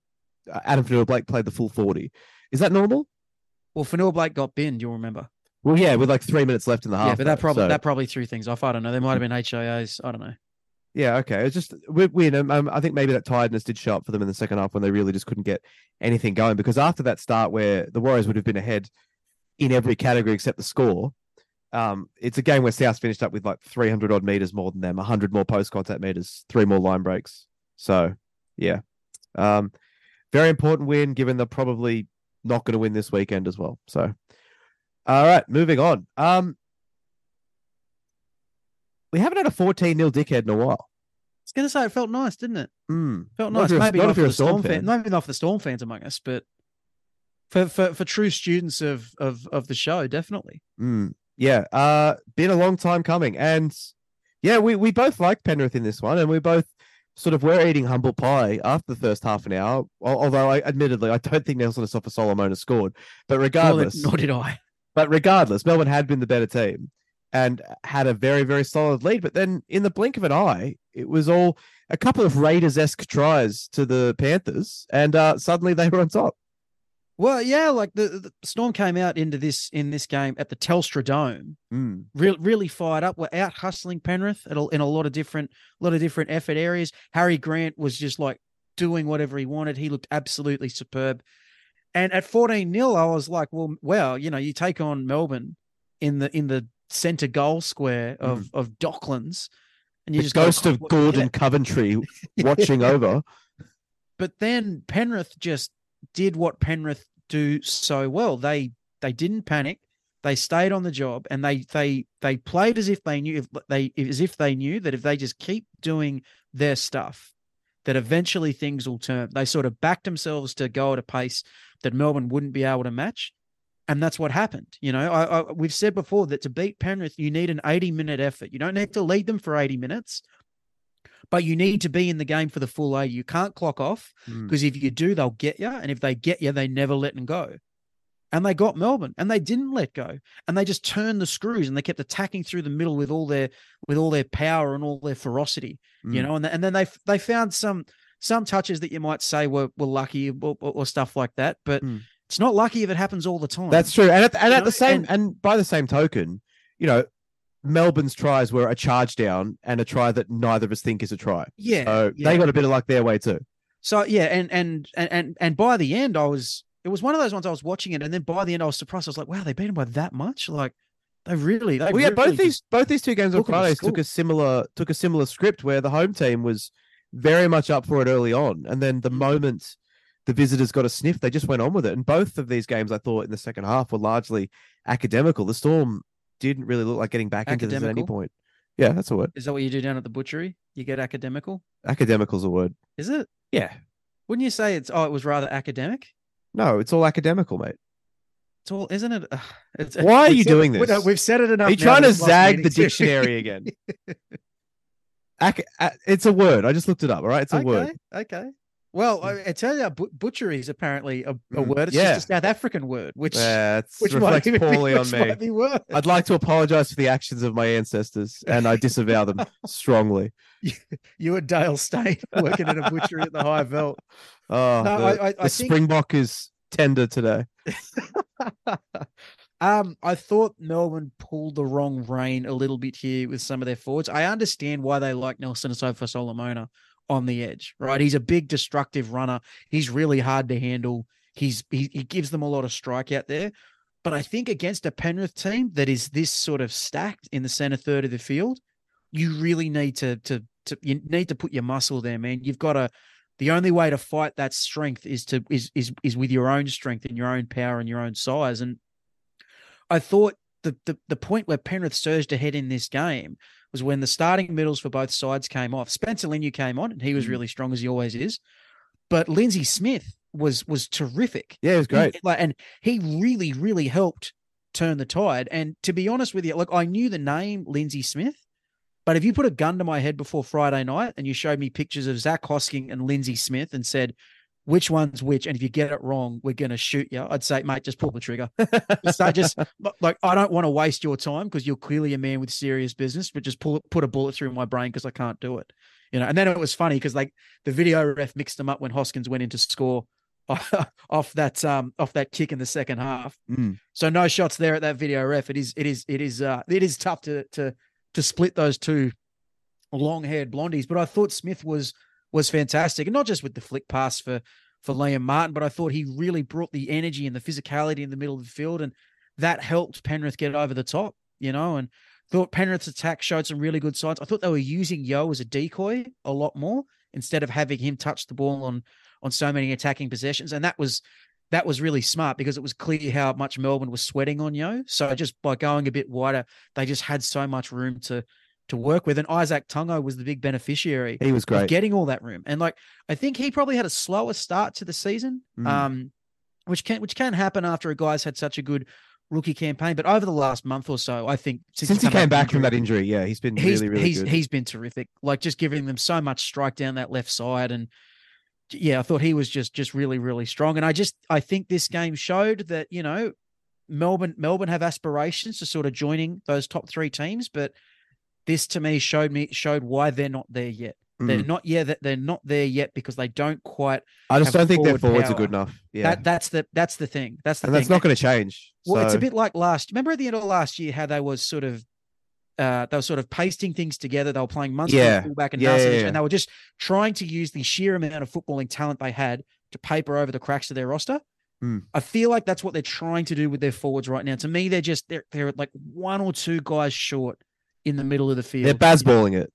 uh, Addin Fonua-Blake played the full forty. Is that normal? Well, Fonua-Blake got binned. You'll remember. Well, yeah, with like three minutes left in the half. Yeah, but that probably so. that probably threw things off. I don't know. There might have been HIAs. I don't know. Yeah, okay. It's just we win. Um, um, I think maybe that tiredness did show up for them in the second half when they really just couldn't get anything going. Because after that start, where the Warriors would have been ahead in every category except the score, um, it's a game where South finished up with like 300 odd meters more than them, 100 more post contact meters, three more line breaks. So, yeah, um, very important win given they're probably not going to win this weekend as well. So, all right, moving on. Um, we haven't had a 14 nil dickhead in a while. I was going to say it felt nice, didn't it? Mm. Felt Not nice. if maybe not not, if for you're a the Storm Storm fan. fan. Maybe not for the Storm fans among us, but for for for true students of of of the show, definitely. Mm, yeah, uh, been a long time coming, and yeah, we we both like Penrith in this one, and we both sort of were eating humble pie after the first half an hour. Although, I admittedly, I don't think Nelson Asofa-Solomona scored, but Nor did- regardless, nor did I. but regardless, Melbourne had been the better team and had a very very solid lead. But then, in the blink of an eye, it was all a couple of Raiders esque tries to the Panthers, and uh, suddenly they were on top. Well, yeah, like the, the Storm came out into this in this game at the Telstra Dome, Mm. really really fired up. We're out hustling Penrith at a, in a lot of different lot of different effort areas. Harry Grant was just like doing whatever he wanted. He looked absolutely superb. And at 14 0, I was like, well, well, you know, you take on Melbourne in the in the center goal square of hmm. of Docklands, and you The just ghost of Gordon yeah." Coventry watching over. but then Penrith just did what Penrith do so well. They they didn't panic. They stayed on the job and they they they played as if they knew if they as if they knew that if they just keep doing their stuff, that eventually things will turn. They sort of backed themselves to go at a pace that Melbourne wouldn't be able to match. And that's what happened. You know, I, I, we've said before that to beat Penrith, you need an 80 minute effort. You don't need to lead them for 80 minutes, but you need to be in the game for the full 80. You can't clock off Mm. because if you do, they'll get you. And if they get you, they never let them go. And they got Melbourne and they didn't let go. And they just turned the screws and they kept attacking through the middle with all their with all their power and all their ferocity, you Mm. know, and, and then they they found some some touches that you might say were were lucky or, or, or stuff like that. But Mm. It's not lucky if it happens all the time. That's true. And at, and You at know, the same and- and, by the same token, you know, Melbourne's tries were a charge down and a try that neither of us think is a try. yeah. So yeah. they got a bit of luck their way too. So yeah, and and and and and by the end, I was it was one of those ones I was watching it, and then by the end, I was surprised. I was like, wow, they beat them by that much. Like they really, they Well, yeah, both these both these two games on Fridays took a similar took a similar script where the home team was very much up for it early on, and then the Mm. moment the visitors got a sniff, they just went on with it. And both of these games, I thought in the second half, were largely academical. The Storm didn't really look like getting back into this at any point. Yeah, that's a word. Is that what you do down at the butchery? You get academical? Academical's a word. Is it? Yeah. Wouldn't you say it's oh, it was rather academic? No, it's all academical, mate. It's all, isn't it? Ugh, it's, Why are you doing we- this? no, We've said it enough. Are you trying to zag the too. dictionary again? Ac- a- it's a word. I just looked it up. All right, it's a okay, word. okay. Well, I, I tell you, butchery is apparently a, a Mm, word. It's yeah. just a South African word, which Yeah, which reflects might, be- poorly on which me. might be worse. I'd like to apologize for the actions of my ancestors, and I disavow them strongly. you and Dale Steyn working at a butchery at the High Veld. Oh, No, the, I- I- the think- Springbok is tender today. um, I thought Melbourne pulled the wrong rein a little bit here with some of their forwards. I understand why they like Nelson Asofa Solomona on the edge, right? He's a big destructive runner. He's really hard to handle. He's he, he gives them a lot of strike out there. But I think against a Penrith team that is this sort of stacked in the center third of the field, you really need to to to you need to put your muscle there, man. You've got to the only way to fight that strength is to is is is with your own strength and your own power and your own size. And I thought the the, the point where Penrith surged ahead in this game was when the starting middles for both sides came off. Spencer Leniu came on and he was Mm. really strong as he always is. But Lindsay Smith was was terrific. Yeah, it was great. like, and he really, really helped turn the tide. And to be honest with you, look, I knew the name Lindsay Smith, but if you put a gun to my head before Friday night and you showed me pictures of Zach Hosking and Lindsay Smith and said, which one's which, and if you get it wrong, we're gonna shoot you. I'd say, mate, just pull the trigger. so just like I don't want to waste your time because you're clearly a man with serious business, but just pull put a bullet through my brain because I can't do it. You know, and then it was funny because like the video ref mixed them up when Hoskins went in to score off that um off that kick in the second half. Mm. So no shots there at that video ref. It is it is it is uh it is tough to to to split those two long haired blondies. But I thought Smith was was fantastic, and not just with the flick pass for for Liam Martin, but I thought he really brought the energy and the physicality in the middle of the field, and that helped Penrith get over the top. You know, and thought Penrith's attack showed some really good signs. I thought they were using Yeo as a decoy a lot more instead of having him touch the ball on on so many attacking possessions, and that was that was really smart because it was clear how much Melbourne was sweating on Yeo. So just by going a bit wider, they just had so much room to to work with. And Izack Tago was the big beneficiary. He was great. getting all that room. And like I think he probably had a slower start to the season. Mm. Um, which can which can happen after a guy's had such a good rookie campaign. But over the last month or so, I think since, since he came back from that injury, yeah, he's been he's, really, really he's good. he's been terrific. Like just giving them so much strike down that left side and yeah, I thought he was just just really really strong, and I just I think this game showed that you know Melbourne Melbourne have aspirations to sort of joining those top three teams, but this to me showed me showed why they're not there yet. They're Mm. not yeah that they're not there yet because they don't quite. I just don't think their forward forwards are good enough. Yeah, That that's the that's the thing. That's the and thing. that's not going to change. Well, it's a bit like last. Remember at the end of last year how they was sort of, uh, they were sort of pasting things together. They were playing months Yeah. fullback and Yeah, yeah, Narcissist, yeah. and they were just trying to use the sheer amount of footballing talent they had to paper over the cracks of their roster. Hmm. I feel like that's what they're trying to do with their forwards right now. To me, they're just they're they're like one or two guys short in the middle of the field. They're basballing it,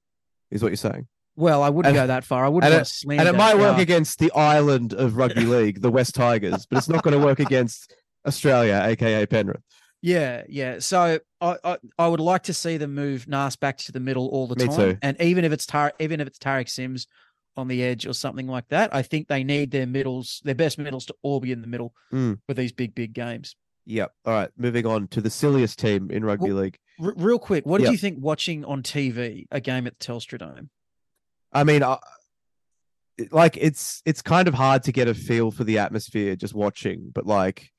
is what you're saying. Well, I wouldn't And- go that far. I wouldn't and slam. and it might work against the island of rugby league, the West Tigers, but it's not going to work against Australia, aka Penrith. Yeah, yeah. So I, I I would like to see them move Nas back to the middle all the Me time, too. and even if it's Tar- even if it's Tariq Sims on the edge or something like that, I think they need their middles, their best middles, to all be in the middle Mm. for these big big games. Yep. All right. Moving on to the silliest team in rugby league. R- real quick, what did Yep. you think watching on TV a game at the Telstra Dome? I mean, I, like it's it's kind of hard to get a feel for the atmosphere just watching, but like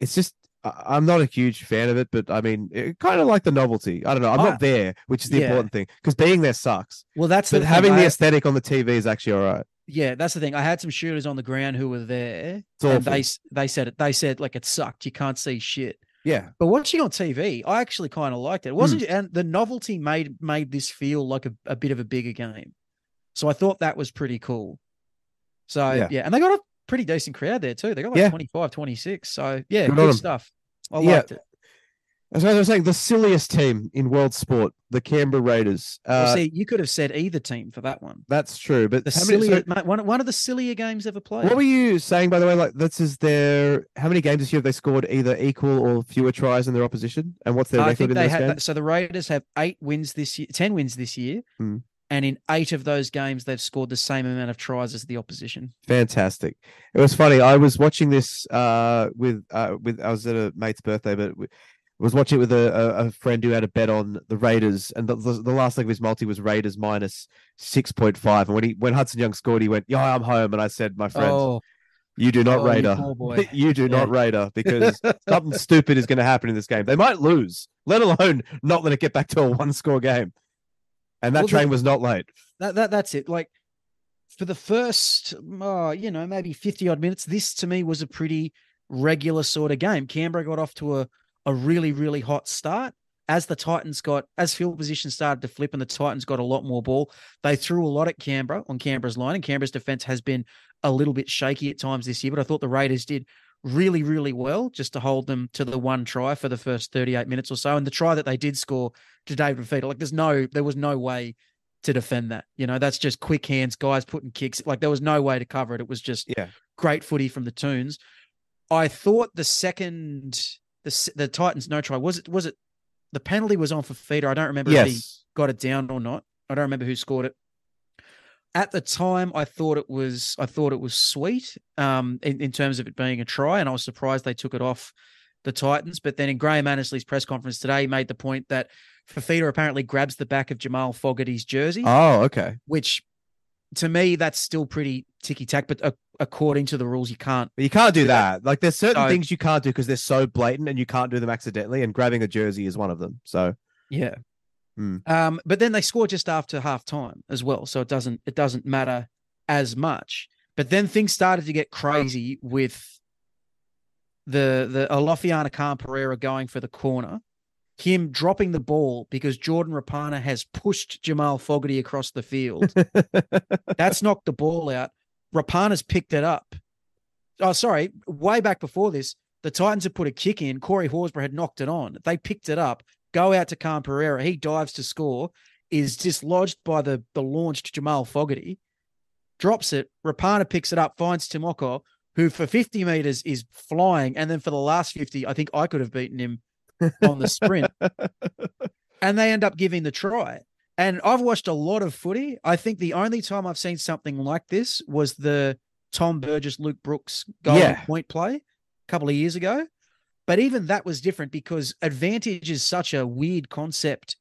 it's just I'm not a huge fan of it, but I mean, it, kind of like the novelty. I don't know. I'm not ah, there, which is the Yeah. important thing, because being there sucks. Well, that's But the thing. having the I- aesthetic on the TV is actually all right. Yeah, that's the thing. I had some shooters on the ground who were there, It's and awful. they they said it. They said like it sucked. You can't see shit. Yeah. But watching on TV, I actually kind of liked it. It wasn't, hmm. and the novelty made made this feel like a, a bit of a bigger game. So I thought that was pretty cool. So Yeah. yeah, and they got a pretty decent crowd there too. They got like Yeah. 25, 26. So yeah, Good good stuff. I Yeah. liked it. As I was saying, the silliest team in world sport, the Canberra Raiders. Uh, well, see, you could have said either team for that one. that's true, but The how many- so mate, one, one of the sillier games ever played. what were you saying, by the way? Like, this is their how many games this year have they scored either equal or fewer tries than their opposition? And what's their I record think in those had games? so the Raiders have eight wins this year, ten wins this year, Hmm. and in eight of those games they've scored the same amount of tries as the opposition. Fantastic. It was funny. I was watching this uh with uh with I was at a mate's birthday, but we, was watching it with a, a, friend who had a bet on the Raiders, and the, the, the last leg of his multi was Raiders minus six point five. And when he when Hudson Young scored, he went, "Yeah, I'm home." And I said, "My friend, Oh, you do not oh, you Raider. boy. you do not Yeah. Raider because something stupid is going to happen in this game. They might lose, let alone not let it get back to a one score game." And that Well, the- train was not late. that, that that's it. Like for the first, oh, you know, maybe fifty odd minutes, this to me was a pretty regular sort of game. Canberra got off to a a really really hot start. As the Titans got, as field position started to flip and the Titans got a lot more ball, they threw a lot at Canberra on Canberra's line, and Canberra's defense has been a little bit shaky at times this year. But I thought the Raiders did really, really well just to hold them to the one try for the first 38 minutes or so. And the try that they did score to David Fifita, like there's no, there was no way to defend that. You know, that's just quick hands, guys putting kicks. Like there was no way to cover it. It was just Yeah. great footy from the Toons. I thought the second the the Titans no try was it was it the penalty was on for Fifita. I don't remember if he got it down or not. I don't remember who scored it. At the time, I thought it was I thought it was sweet um, in, in terms of it being a try, and I was surprised they took it off the Titans. But then in Graham Annesley's press conference today, he made the point that Fifita apparently grabs the back of Jamal Fogarty's jersey, Oh, okay. which to me that's still pretty ticky tack. But uh, according to the rules, you can't. You can't do that. Like there's certain So- things you can't do because they're so blatant and you can't do them accidentally. And grabbing a jersey is one of them. So Yeah. Hmm. Um, but then they score just after half time as well. So it doesn't it doesn't matter as much. But then things started to get crazy with the the Alofiana Khan Pereira going for the corner. him dropping the ball because Jordan Rapana has pushed Jamal Fogarty across the field. That's knocked the ball out. Rapana's picked it up. Oh, sorry. Way back before this, the Titans had put a kick in. Corey Horsburgh had knocked it on. They picked it up, go out to Khan Pereira. He dives to score, is dislodged by the, the launched Jamal Fogarty, drops it. Rapana picks it up, finds Timoko, who for 50 meters is flying. And then for the last 50, I think I could have beaten him on the sprint. and they end up giving the try. And I've watched a lot of footy. I think the only time I've seen something like this was the Tom Burgess, Luke Brooks goal Yeah. point play a couple of years ago. But even that was different because advantage is such a weird concept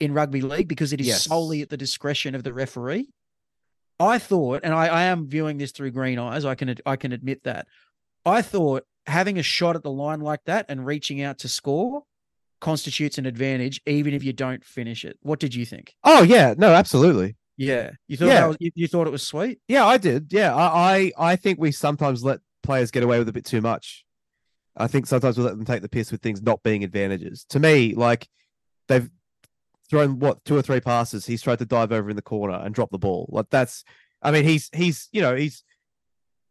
in rugby league because it is Yes. solely at the discretion of the referee. I thought, and I, I am viewing this through green eyes. I can I can admit that. I thought having a shot at the line like that and reaching out to score constitutes an advantage, even if you don't finish it. What did you think? oh yeah, no, absolutely. Yeah, you thought Yeah. that was, you, you thought it was sweet. Yeah, I did. Yeah, I, I I think we sometimes let players get away with a bit too much. I think sometimes we let them take the piss with things not being advantages. To me, like they've thrown what two or three passes. He's tried to dive over in the corner and drop the ball. Like that's, I mean, he's he's you know he's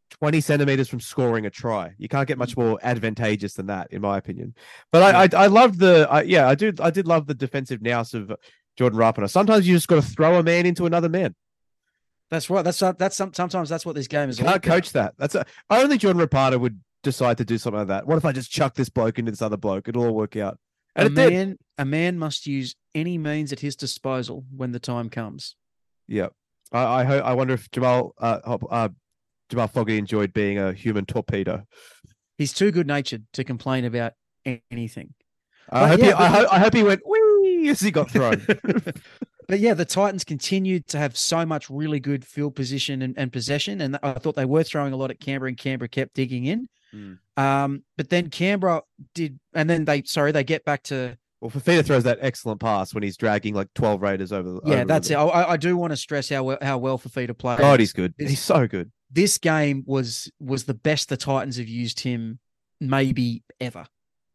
twenty centimeters from scoring a try. You can't get much more advantageous than that, in my opinion. But I I, I loved the I, yeah I do I did love the defensive nous of Jordan Rapana. Sometimes you just got to throw a man into another man. That's right. That's that's sometimes that's what this game is. You can't about. coach that. That's a, only Jordan Rapana would decide to do something like that. What if I just chuck this bloke into this other bloke? It'll all work out. And a it did. man, a man must use any means at his disposal when the time comes. Yeah. I I, I wonder if Jamal uh, Hop- uh Jamal Fogarty enjoyed being a human torpedo. He's too good natured to complain about anything. I But hope yeah, he, I, ho- I hope he went wee as he got thrown. But yeah, the Titans continued to have so much really good field position and, and possession, and I thought they were throwing a lot at Canberra, and Canberra kept digging in. Mm. Um, but then Canberra did, and then they sorry they get back to well, Fifita throws that excellent pass when he's dragging like twelve raiders over. the yeah, over that's it. I, I do want to stress how well, how well Fifita played. God, he's good. This- He's so good. this game was was the best the Titans have used him maybe ever.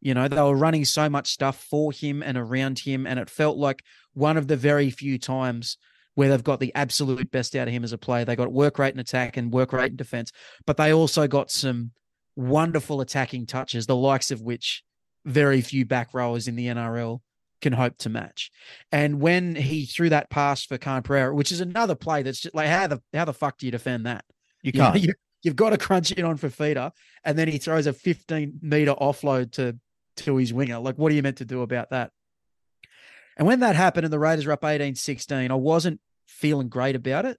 You know, they were running so much stuff for him and around him, and it felt like one of the very few times where they've got the absolute best out of him as a player. They got work rate in attack and work rate in defense, but they also got some wonderful attacking touches, the likes of which very few back rowers in the NRL can hope to match. And when he threw that pass for Khan Pereira, which is another play that's just like how the how the fuck do you defend that? You You can't. you, you've got to crunch it on for Fifita, and then he throws a 15 meter offload to to his winger. Like, what are you meant to do about that? And when that happened and the Raiders were up 18 16, I wasn't feeling great about it.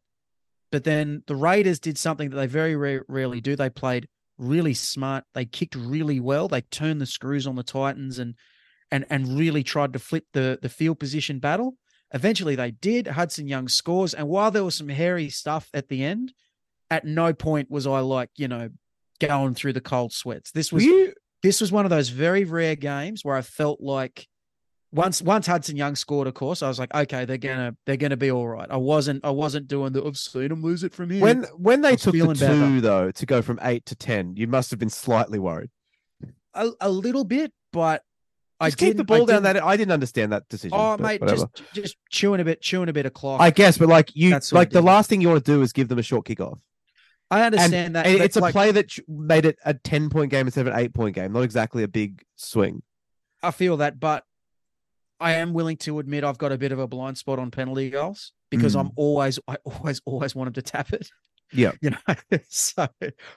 But then the Raiders did something that they very rare, rarely do. They played really smart. They kicked really well. They turned the screws on the Titans and and and really tried to flip the the field position battle. Eventually they did. Hudson Young scores. And while there was some hairy stuff at the end, at no point was I like, you know, going through the cold sweats. This was you this was one of those very rare games where I felt like once once Hudson Young scored, of course, I was like, okay, they're gonna they're gonna be all right. I wasn't I wasn't doing the I've seen them lose it from here. when when they took the two better. though to go from eight to ten? You must have been slightly worried. a, a little bit, but I Just keep the ball down that. I didn't understand that decision. Oh, mate, whatever. just just chewing a bit, chewing a bit of clock. I guess, but like you, like the last thing you want to do is give them a short kickoff. I And, understand that. and it's a play that made it a ten point game instead of an eight point game. Not exactly a big swing. I feel that, but I am willing to admit I've got a bit of a blind spot on penalty goals because I'm always, I always, always wanted to tap it. Mm. Yeah. You know, so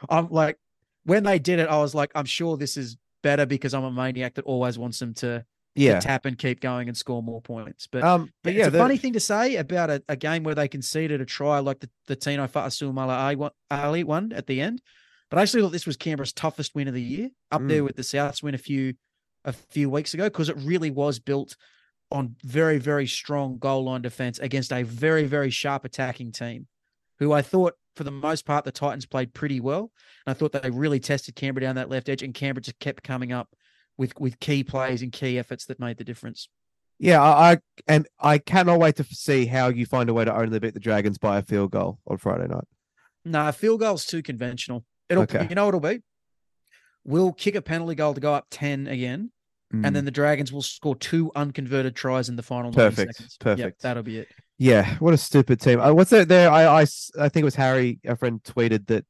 I'm like, when they did it, I was like, I'm sure this is better because I'm a maniac that always wants them to, to Yeah. tap and keep going and score more points. But Um. But it's yeah, a the- funny thing to say about a, a game where they conceded a try like the, the Tino Fa'asuamala Ali one at the end. But I actually thought this was Canberra's toughest win of the year, up there Mm. with the Souths win a few a few weeks ago, because it really was built on very, very strong goal line defense against a very, very sharp attacking team, who I thought for the most part the Titans played pretty well. And I thought they really tested Canberra down that left edge, and Canberra just kept coming up with with key plays and key efforts that made the difference. yeah, I, I and I cannot wait to see how you find a way to only beat the Dragons by a field goal on Friday night. No, field goal's too conventional. It'll Okay. you know what it'll be? We'll kick a penalty goal to go up 10 again, Mm. and then the Dragons will score two unconverted tries in the final 90 Perfect, seconds. Yep, perfect. that'll be it. Yeah, what a stupid team. Uh, what's it there? I, I I think it was Harry, a friend, tweeted that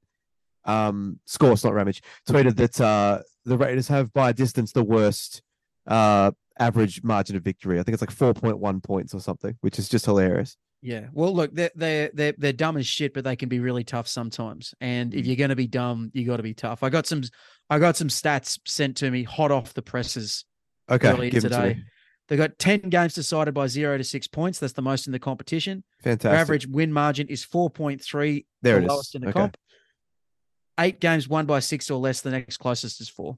um Scorse, not Ramage, tweeted that uh the Raiders have by distance the worst uh average margin of victory. I think it's like four point one points or something, which is just hilarious. Yeah. Well, look, they're they're they're, they're dumb as shit, but they can be really tough sometimes. And if Mm. you're going to be dumb, you got to be tough. I got some I got some stats sent to me hot off the presses. Okay, Earlier give it to today. They got 10 games decided by 0 to 6 points. That's the most in the competition. Their Fantastic. average win margin is 4.3, there the it lowest is. in the Okay. comp. 8 games won by 6 or less, the next closest is 4.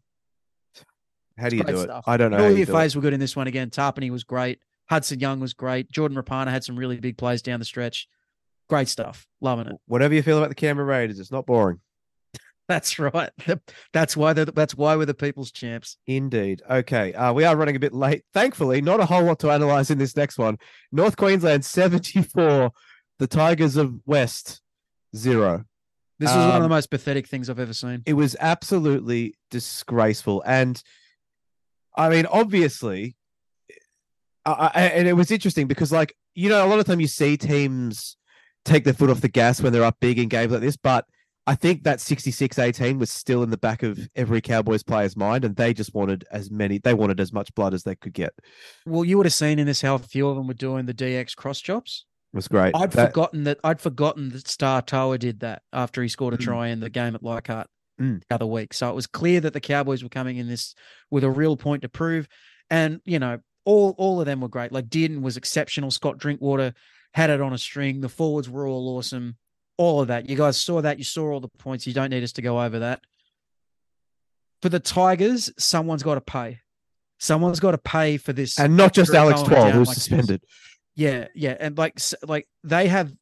How do you do it? I don't know. How Julia you do it. Were good in this one again. Tapine was great. Hudson Young was great. Jordan Rapana had some really big plays down the stretch. Great stuff. Loving it. Whatever you feel about the Canberra Raiders, it's not boring. That's right. That's why they're, that's why we're the people's champs. Indeed. Okay. Uh, we are running a bit late. Thankfully, not a whole lot to analyze in this next one. North Queensland 74, the Tigers of West zero. This was one of the Um, most pathetic things I've ever seen. It was absolutely disgraceful. And I mean, obviously, I, I, and it was interesting because, like, you know, a lot of time you see teams take their foot off the gas when they're up big in games like this, but I think that 66 18 was still in the back of every Cowboys player's mind, and they just wanted as many, they wanted as much blood as they could get. Well, you would have seen in this how a few of them were doing the DX cross chops. was great. I'd That- forgotten that I'd forgotten that Star Tower did that after he scored a Mm. try in the game at Leichhardt Mm. the other week. So it was clear that the Cowboys were coming in this with a real point to prove. And, you know, all all of them were great. Like Dearden was exceptional. Scott Drinkwater had it on a string. The forwards were all awesome. All of that. You guys saw that. You saw all the points. You don't need us to go over that. For the Tigers, someone's got to pay. Someone's got to pay for this. and not just Alex Twal, who's like this. suspended. Yeah, yeah, and like like they have.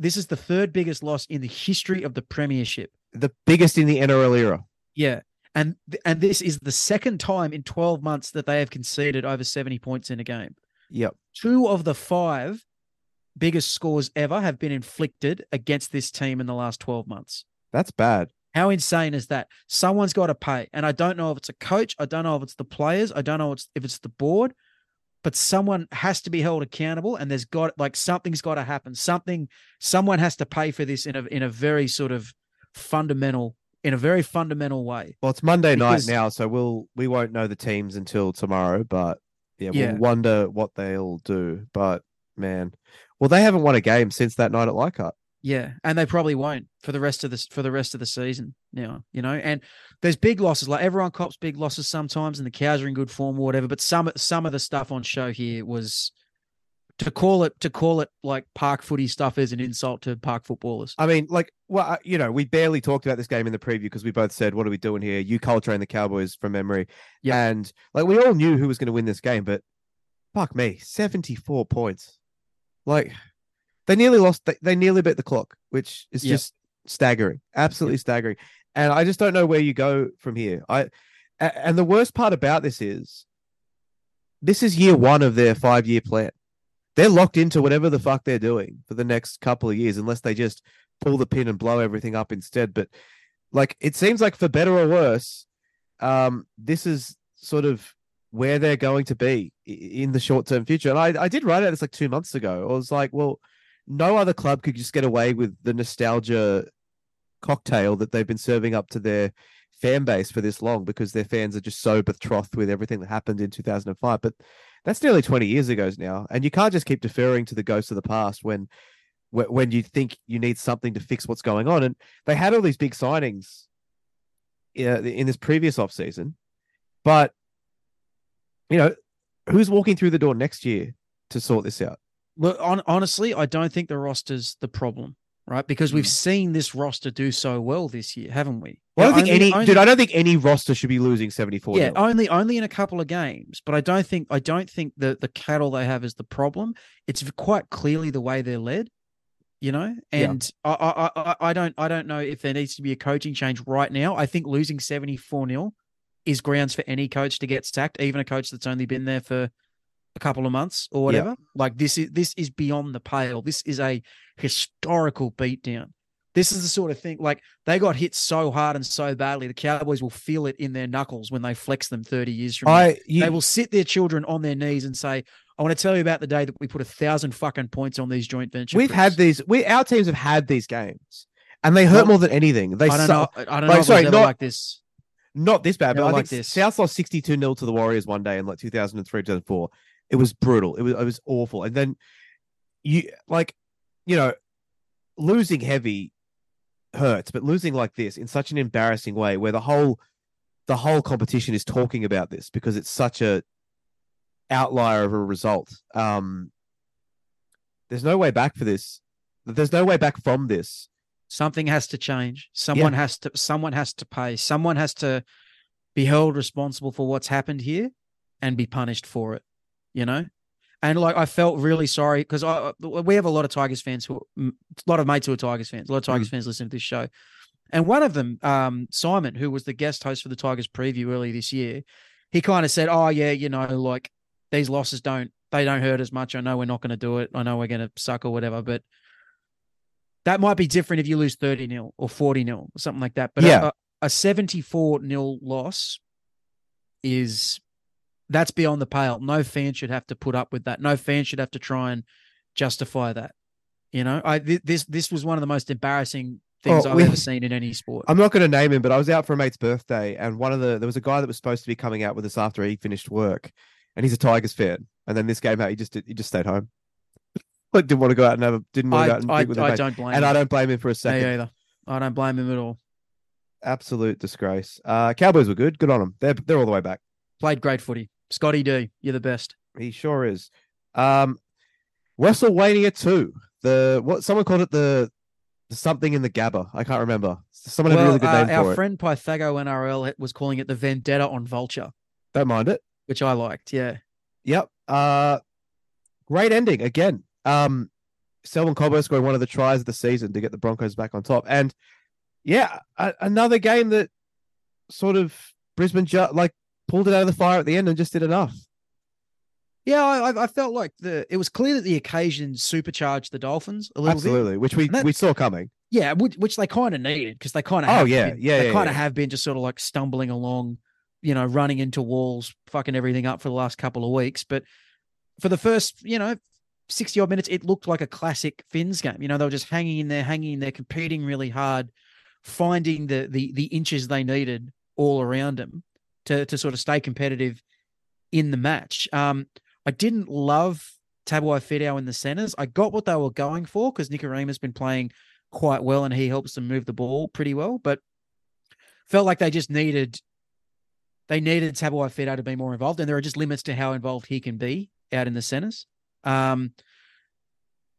This is the third biggest loss in the history of the premiership. The biggest in the NRL era. Yeah, and and this is the second time in twelve months that they have conceded over seventy points in a game. Yep. Two of the five biggest scores ever have been inflicted against this team in the last twelve months. That's bad. How insane is that? Someone's got to pay, and I don't know if it's a coach. I don't know if it's the players. I don't know if it's, if it's the board. But someone has to be held accountable, and there's got like something's got to happen. Something, someone has to pay for this in a in a very sort of fundamental, in a very fundamental way. Well, it's Monday Because- night now, so we'll we won't know the teams until tomorrow. But yeah, Yeah. we'll wonder what they'll do. But man, well, they haven't won a game since that night at Leichhardt. Yeah, and they probably won't for the rest of this for the rest of the season. Now, you know, and there's big losses. Like everyone cops big losses sometimes, and the cows are in good form or whatever. But some some of the stuff on show here was to call it to call it like park footy stuff is an insult to park footballers. I mean, like, well, you know, we barely talked about this game in the preview because we both said, "What are we doing here?" You Coltrane the Cowboys from memory, Yeah. and like we all knew who was going to win this game, but fuck me, seventy four points, like they nearly lost. They, they nearly beat the clock, which is Yeah. just staggering, absolutely staggering. And I just don't know where you go from here. I, and the worst part about this is this is year one of their five year plan. They're locked into whatever the fuck they're doing for the next couple of years, unless they just pull the pin and blow everything up instead. But like it seems like for better or worse, um, this is sort of where they're going to be in the short term future. And I, I did write about this like two months ago. I was like, well, no other club could just get away with the nostalgia cocktail that they've been serving up to their fan base for this long because their fans are just so betrothed with everything that happened in 2005. But that's nearly 20 years ago now. And you can't just keep deferring to the ghosts of the past when when you think you need something to fix what's going on. And they had all these big signings in this previous offseason. But, you know, who's walking through the door next year to sort this out? Look, on, honestly, I don't think the roster's the problem, right? Because we've mm. seen this roster do so well this year, haven't we? Well, I don't think only- any, only- dude, I don't think any roster should be losing 74. Yeah, nil. only only in a couple of games, but I don't think I don't think the the cattle they have is the problem. It's quite clearly the way they're led, you know. Yeah. And I, I I I don't I don't know if there needs to be a coaching change right now. I think losing seventy four 0 is grounds for any coach to get sacked, even a coach that's only been there for a couple of months or Yeah. whatever. Like this is this is beyond the pale. This is a historical beatdown. This is the sort of thing like they got hit so hard and so badly, the Cowboys will feel it in their knuckles when they flex them 30 years from now. I you, They will sit their children on their knees and say, I want to tell you about the day that we put a thousand fucking points on these joint ventures. we've had these. We our teams have had these games, and they hurt Well, more than anything. They I don't su- know. I don't like, know. sorry, Sorry, not- like this. Not this bad, but I like think this. South lost 62 0 to the Warriors one day in like 2003, 2004. It was brutal. It was it was awful. And then you like, you know, losing heavy hurts, but losing like this in such an embarrassing way where the whole the whole competition is talking about this because it's such a outlier of a result. Um there's no way back for this. There's no way back from this. Something has to change. Someone has to. Someone has to pay. Someone has to be held responsible for what's happened here, and be punished for it. You know, and like I felt really sorry because I we have a lot of Tigers fans who, a lot of mates who are Tigers fans. A lot of Tigers fans listen to this show, and one of them, um, Simon, who was the guest host for the Tigers preview earlier this year, he kind of said, "Oh yeah, you know, like these losses don't they don't hurt as much. I know we're not going to do it. I know we're going to suck or whatever, but." That might be different if you lose 30 nil or 40 nil or something like that. But Yeah. a, a 74 nil loss is that's beyond the pale. No fan should have to put up with that. No fan should have to try and justify that. You know, I thi- this this was one of the most embarrassing things Oh, I've we- ever seen in any sport. I'm not going to name him, but I was out for a mate's birthday, and one of the there was a guy that was supposed to be coming out with us after he finished work, and he's a Tigers fan. And then this game out, he just did, he just stayed home. like didn't want to go out and have a, didn't want to I, go out and I, with I don't blame And him. I don't blame him for a Me second. either. I don't blame him at all. Absolute disgrace. Uh, Cowboys were good. Good on them. They're they're all the way back. Played great footy. Scotty D, you're the best. He sure is. Um, WrestleMania two. The what someone called it the, the something in the Gabba. I can't remember. Someone had a really good uh, name our for it. friend Pythago NRL was calling it the Vendetta on Vulture, Don't mind it. which I liked. Yeah. Yep. Uh great ending again. Um Selwyn Cobbo scoring one of the tries of the season to get the Broncos back on top. And yeah, a- another game that sort of Brisbane ju- like pulled it out of the fire at the end and just did enough. Yeah, I, I- felt like the it was clear that the occasion supercharged the Dolphins a little bit. Absolutely, which we that- we saw coming. Yeah, which, which they kind of needed because they kind of Oh, yeah, yeah, they yeah, kind of yeah. have been just sort of like stumbling along, you know, running into walls, fucking everything up for the last couple of weeks. But for the first, you know, sixty odd minutes, it looked like a classic Finns game. You know, they were just hanging in there, hanging in there, competing really hard, finding the the the inches they needed all around them to to sort of stay competitive in the match. Um, I didn't love Tabuai Fidow in the centers. I got what they were going for because Nikorima's been playing quite well and he helps them move the ball pretty well, but felt like they just needed they needed Tabuai Fidow to be more involved, and there are just limits to how involved he can be out in the centers. Um,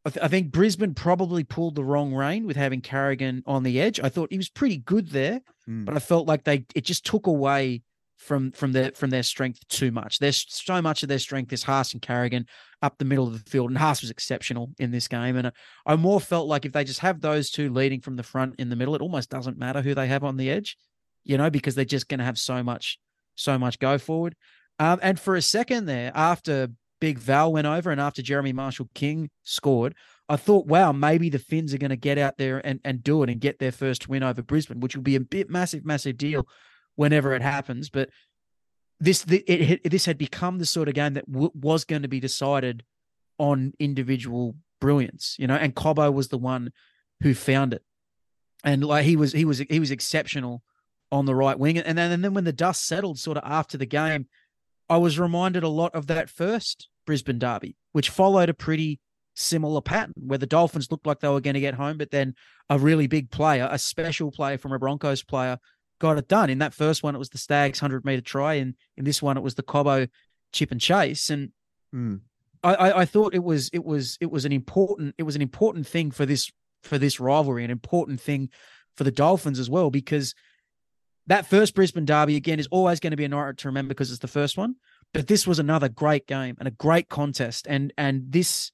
I, th- I think Brisbane probably pulled the wrong rein with having Carrigan on the edge. I thought he was pretty good there, Mm. but I felt like they it just took away from from their from their strength too much. There's so much of their strength is Haas and Carrigan up the middle of the field, and Haas was exceptional in this game. And I more felt like if they just have those two leading from the front in the middle, it almost doesn't matter who they have on the edge, you know, because they're just going to have so much so much go forward. Um, and for a second there, after Big Val went over and after Jeremy Marshall King scored, I thought, wow, maybe the Finns are going to get out there and, and do it and get their first win over Brisbane, which will be a bit massive, massive deal whenever it happens. But this the, it, this had become the sort of game that w- was going to be decided on individual brilliance, you know. And Cobbo was the one who found it, and like he was he was he was exceptional on the right wing. And then and then when the dust settled, sort of after the game, I was reminded a lot of that first Brisbane derby, which followed a pretty similar pattern where the Dolphins looked like they were going to get home, but then a really big player, a special player from a Broncos player, got it done. In that first one, it was the Staggs 100 meter try, and in this one, it was the Cobbo chip and chase. And Mm. I, I, I thought it was it was it was an important it was an important thing for this for this rivalry, an important thing for the Dolphins as well, because that first Brisbane derby again is always going to be a night to remember because it's the first one. But this was another great game and a great contest, and and this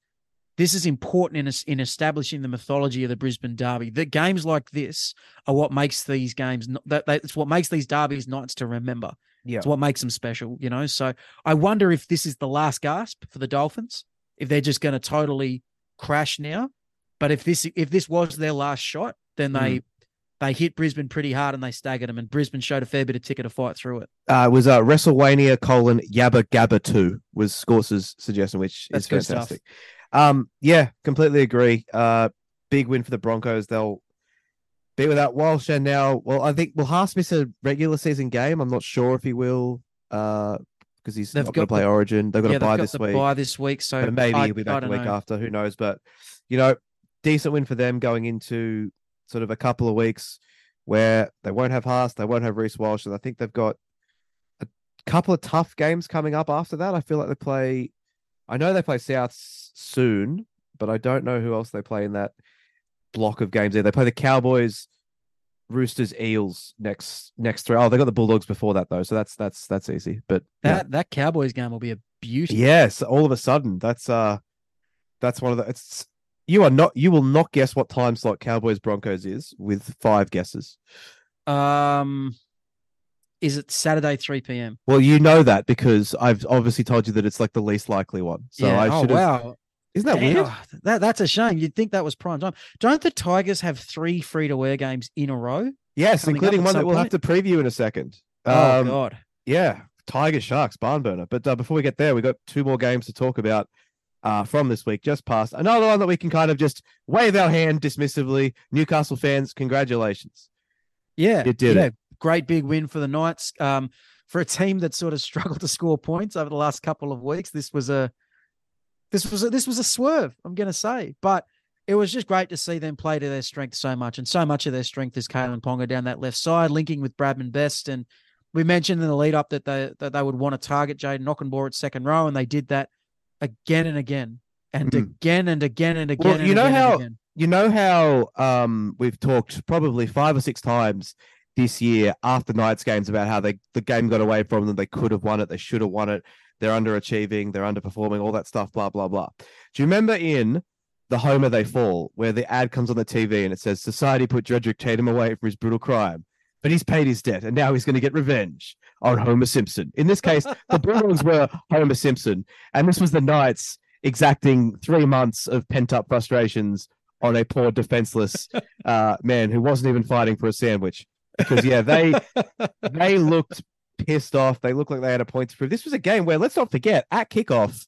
this is important in in establishing the mythology of the Brisbane Derby. The games like this are what makes these games that that's what makes these derbies nights to remember. Yeah. It's what makes them special, you know. So I wonder if this is the last gasp for the Dolphins, if they're just going to totally crash now. But if this if this was their last shot, then they they hit Brisbane pretty hard and they staggered them, and Brisbane showed a fair bit of ticket to fight through it. Uh, it was uh, WrestleMania colon Yabba Gabba 2 was Scorse's suggestion, which That's is fantastic. Um, yeah, completely agree. Uh, big win for the Broncos. They'll be without Walsh and now, well, I think will Haas miss a regular season game? I'm not sure if he will, uh, because he's They've not going to play the- Origin. They've got yeah, to buy this week. Buy this week, so but maybe I- he'll be back the week know. after. Who knows? But you know, decent win for them going into sort of a couple of weeks where they won't have Haas, they won't have Reece Walsh, and I think they've got a couple of tough games coming up after that. I feel like they play. I know they play South soon, but I don't know who else they play in that block of games. There, they play the Cowboys. Roosters, Eels next next three. Oh, they got the Bulldogs before that though, so that's that's that's easy. But yeah. That that Cowboys game will be a beauty. Yes, all of a sudden, that's uh, that's one of the. It's you are not. You will not guess what time slot Cowboys Broncos is with five guesses. Um, is it Saturday three p.m.? Well, you know that because I've obviously told you that it's like the least likely one. So yeah. I oh should have. wow, Isn't that weird? That that's a shame. You'd think that was prime time. Don't the Tigers have three free to wear games in a row? Yes, including one that we'll point? have to preview in a second. Oh Um, God. Yeah, Tiger Sharks barn burner. But uh, before we get there, we got two more games to talk about uh, from this week. Just past another one that we can kind of just wave our hand dismissively. Newcastle fans, congratulations. Yeah, You did yeah. it. Great big win for the Knights. Um, for a team that sort of struggled to score points over the last couple of weeks, this was a this was a, this was a swerve. I'm going to say, but it was just great to see them play to their strength so much, and so much of their strength is Kalyn Ponga down that left side, linking with Bradman Best. And we mentioned in the lead up that they that they would want to target Jaden Knockenbore at second row, and they did that again and again and Mm. again and again and again. Well, and you know again how- you know how um we've talked probably five or six times this year after Knights games about how they the game got away from them. They could have won it. They should have won it. They're underachieving. They're underperforming. All that stuff. Blah blah blah. Do you remember in the Homer They Fall where the ad comes on the TV and it says society put Dredrick Tatum away for his brutal crime, but he's paid his debt and now he's going to get revenge on Homer Simpson. In this case, the Bulldogs were Homer Simpson, and this was the Knights exacting three months of pent up frustrations on a poor defenseless uh, man who wasn't even fighting for a sandwich. Because yeah, they they looked pissed off. They looked like they had a point to prove. This was a game where let's not forget at kickoff,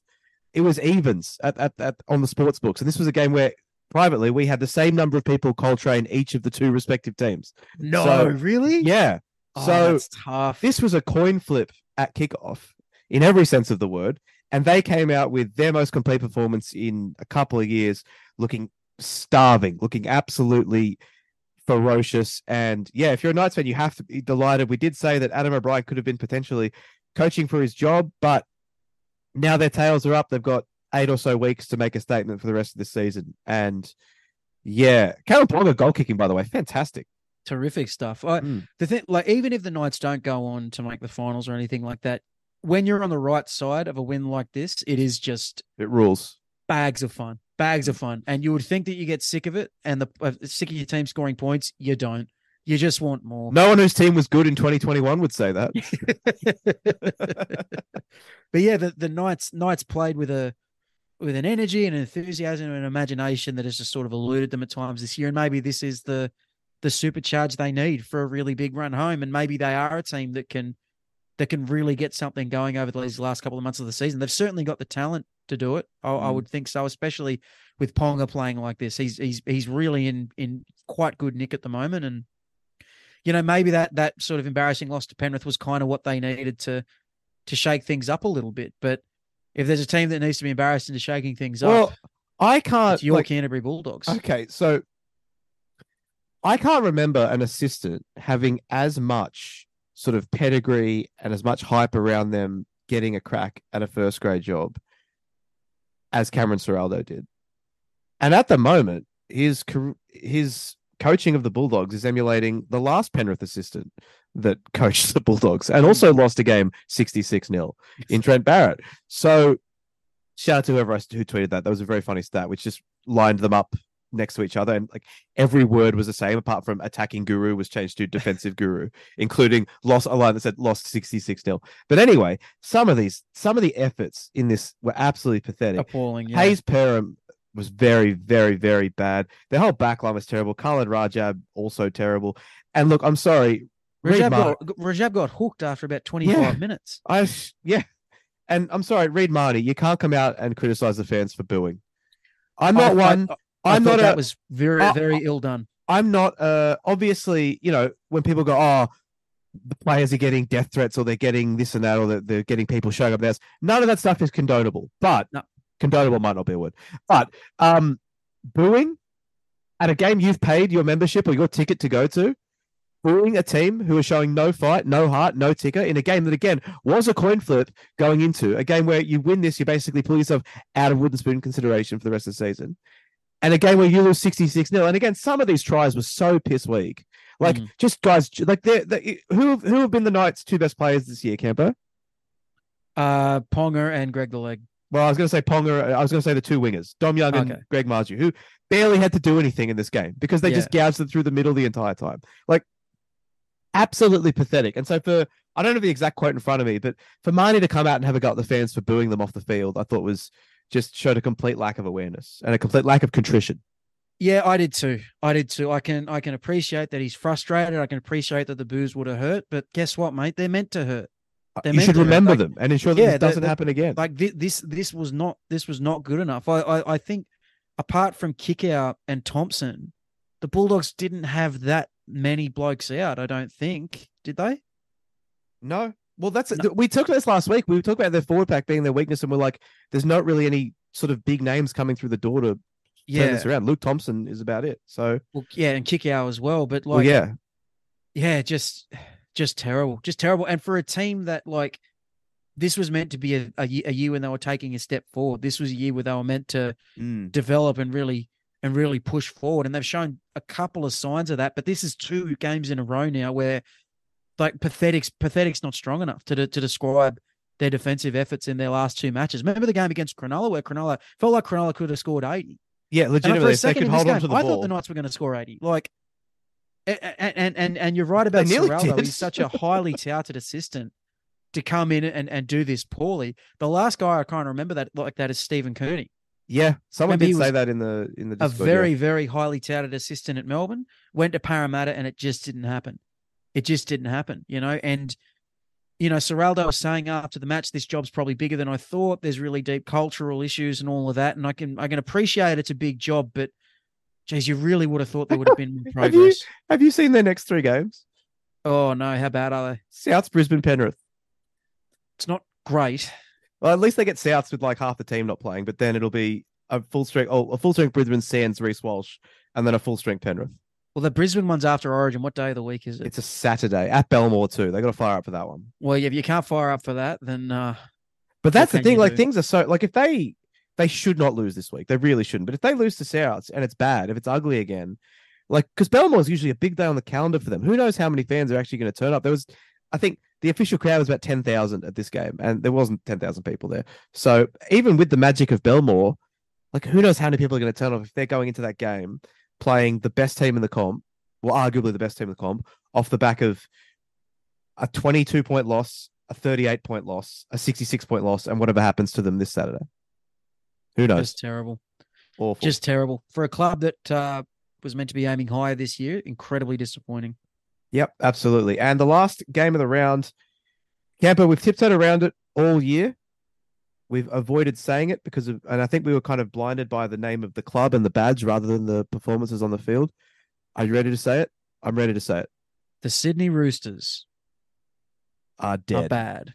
it was evens at, at, at on the sports books, and this was a game where privately we had the same number of people Coltrane each of the two respective teams. no, so- really? Yeah, Oh, so that's tough. this was a coin flip at kickoff in every sense of the word. And they came out with their most complete performance in a couple of years, looking starving, looking absolutely ferocious. And yeah, if you're a Knights fan, you have to be delighted. We did say that Adam O'Brien could have been potentially coaching for his job, but now their tails are up. They've got eight or so weeks to make a statement for the rest of the season. And yeah, Kalyn Ponga goal kicking, by the way, fantastic. terrific stuff. I, Mm. The thing, like, even if the Knights don't go on to make the finals or anything like that, when you're on the right side of a win like this, it is just It rules. bags of fun, bags of fun. And you would think that you get sick of it and the uh, sick of your team scoring points. You don't. You just want more. No one whose team was good in 2021 would say that. but yeah, the, the Knights Knights played with a with an energy and enthusiasm and imagination that has just sort of eluded them at times this year. And maybe this is the the supercharge they need for a really big run home. And maybe they are a team that can that can really get something going over these last couple of months of the season. They've certainly got the talent to do it. I, I Mm. would think so, especially with Ponga playing like this. He's he's he's really in in quite good nick at the moment. And you know, maybe that that sort of embarrassing loss to Penrith was kind of what they needed to to shake things up a little bit. But if there's a team that needs to be embarrassed into shaking things Well, up, I can't. it's your like- Canterbury Bulldogs. okay, so I can't remember an assistant having as much sort of pedigree and as much hype around them getting a crack at a first grade job as Cameron Ciraldo did. And at the moment, his his coaching of the Bulldogs is emulating the last Penrith assistant that coached the Bulldogs and also mm. lost a game 66 0 in Trent Barrett. So shout out to whoever I- who tweeted that. That was a very funny stat, which just lined them up next to each other. And like every word was the same, apart from attacking guru was changed to defensive guru, including lost a line that said lost 66 0. But anyway, some of these, some of the efforts in this were absolutely pathetic. Appalling. Yeah. Hayze Perham was very, very, very bad. The whole backline was terrible. Khaled Rajab also terrible. And look, I'm sorry, Rajab Mar- got, Rajab got hooked after about 25 Yeah. minutes. I yeah, and I'm sorry, Reed Mahoney, you can't come out and criticize the fans for booing. I'm not I- one. I, I'm thought not that a. was very, I- very ill done. I'm not. Uh, obviously, you know, when people go, oh, the players are getting death threats or they're getting this and that or they're, they're getting people showing up. There's none of that stuff is condonable. But No. condonable might not be a word. But um, booing at a game you've paid your membership or your ticket to go to, booing a team who are showing no fight, no heart, no ticker in a game that again was a coin flip going into a game where you win this, you basically pull yourself out of wooden spoon consideration for the rest of the season. And a game where you lose 66 nil. And again, some of these tries were so piss weak. Like Mm. just guys, like they're, they who have, who have been the Knights' two best players this year, Campo? Uh, Ponga and Greg the Leg. Well, I was going to say Ponga. I was going to say the two wingers, Dom Young and Okay. Greg Marzhew, who barely had to do anything in this game because they just gouged them through the middle the entire time. Like, absolutely pathetic. And so for I don't have the exact quote in front of me, but for Mahoney to come out and have a go at the fans for booing them off the field, I thought was just showed a complete lack of awareness and a complete lack of contrition. Yeah, I did too. I did too. I can I can appreciate that he's frustrated. I can appreciate that the booze would have hurt, but guess what, mate? They're meant to hurt. Uh, They're you should remember Like- them and ensure that Yeah, this doesn't the- happen again. Like thi- this this was not this was not good enough. I I, I think apart from Kikau and Thompson, the Bulldogs didn't have that many blokes out. I don't think did they? No. Well, that's No. we took this last week. We talked about their forward pack being their weakness, and we're like, there's not really any sort of big names coming through the door to turn Yeah, this around. Luke Thompson is about it. So, well, yeah, and Kikau as well. But like, well, yeah, yeah, just just terrible, just terrible. And for a team that like this was meant to be a, a, a year when they were taking a step forward. This was a year where they were meant to mm. develop and really and really push forward. And they've shown a couple of signs of that. But this is two games in a row now where like pathetic's pathetic's not strong enough to to describe their defensive efforts in their last two matches. Remember the game against Cronulla where Cronulla felt like Cronulla could have scored 80. yeah, legitimately, a if they second could hold on game, to the I ball. thought the Knights were going to score 80. Like, a- a- and and and you're right about did. He's such a highly touted assistant to come in and, and do this poorly. The last guy I kind of remember that like that is Stephen Kearney, yeah, someone Remember did say that in the in the a Discord, yeah. very very highly touted assistant at Melbourne. Went to Parramatta and it just didn't happen. It just didn't happen, you know. And you know, Ciraldo was saying after the match, this job's probably bigger than I thought. There's really deep cultural issues and all of that, and I can I can appreciate it's a big job, but geez, you really would have thought there would have been more Have you- progress. Have you seen their next three games? Oh no, how bad are they? Souths, Brisbane, Penrith. It's not great. Well, at least they get Souths with like half the team not playing, but then it'll be a full strength, oh, a full strength Brisbane, Sands, Reece Walsh, and then a full strength Penrith. Well, the Brisbane one's after Origin. What day of the week is it? It's a Saturday at Belmore too. They got to fire up for that one. well, yeah, if you can't fire up for that, then uh, But that's the thing. Like do? things are so like if they they should not lose this week. They really shouldn't. But if they lose to Souths and it's bad, if it's ugly again, like because Belmore is usually a big day on the calendar for them. Who knows how many fans are actually going to turn up? There was, I think, the official crowd was about ten thousand at this game, and there wasn't ten thousand people there. So even with the magic of Belmore, like who knows how many people are going to turn up if they're going into that game playing the best team in the comp, well, arguably the best team in the comp, off the back of a twenty-two point loss, a thirty-eight point loss, a sixty-six point loss, and whatever happens to them this Saturday. Who knows? just terrible. Awful. Just terrible for a club that uh, was meant to be aiming higher this year. Incredibly disappointing. Yep, absolutely. And the last game of the round, Camper, we've tiptoed around it all year. We've avoided saying it because of, and I think we were kind of blinded by the name of the club and the badge rather than the performances on the field. Are you ready to say it? I'm ready to say it. The Sydney Roosters Are are dead. bad.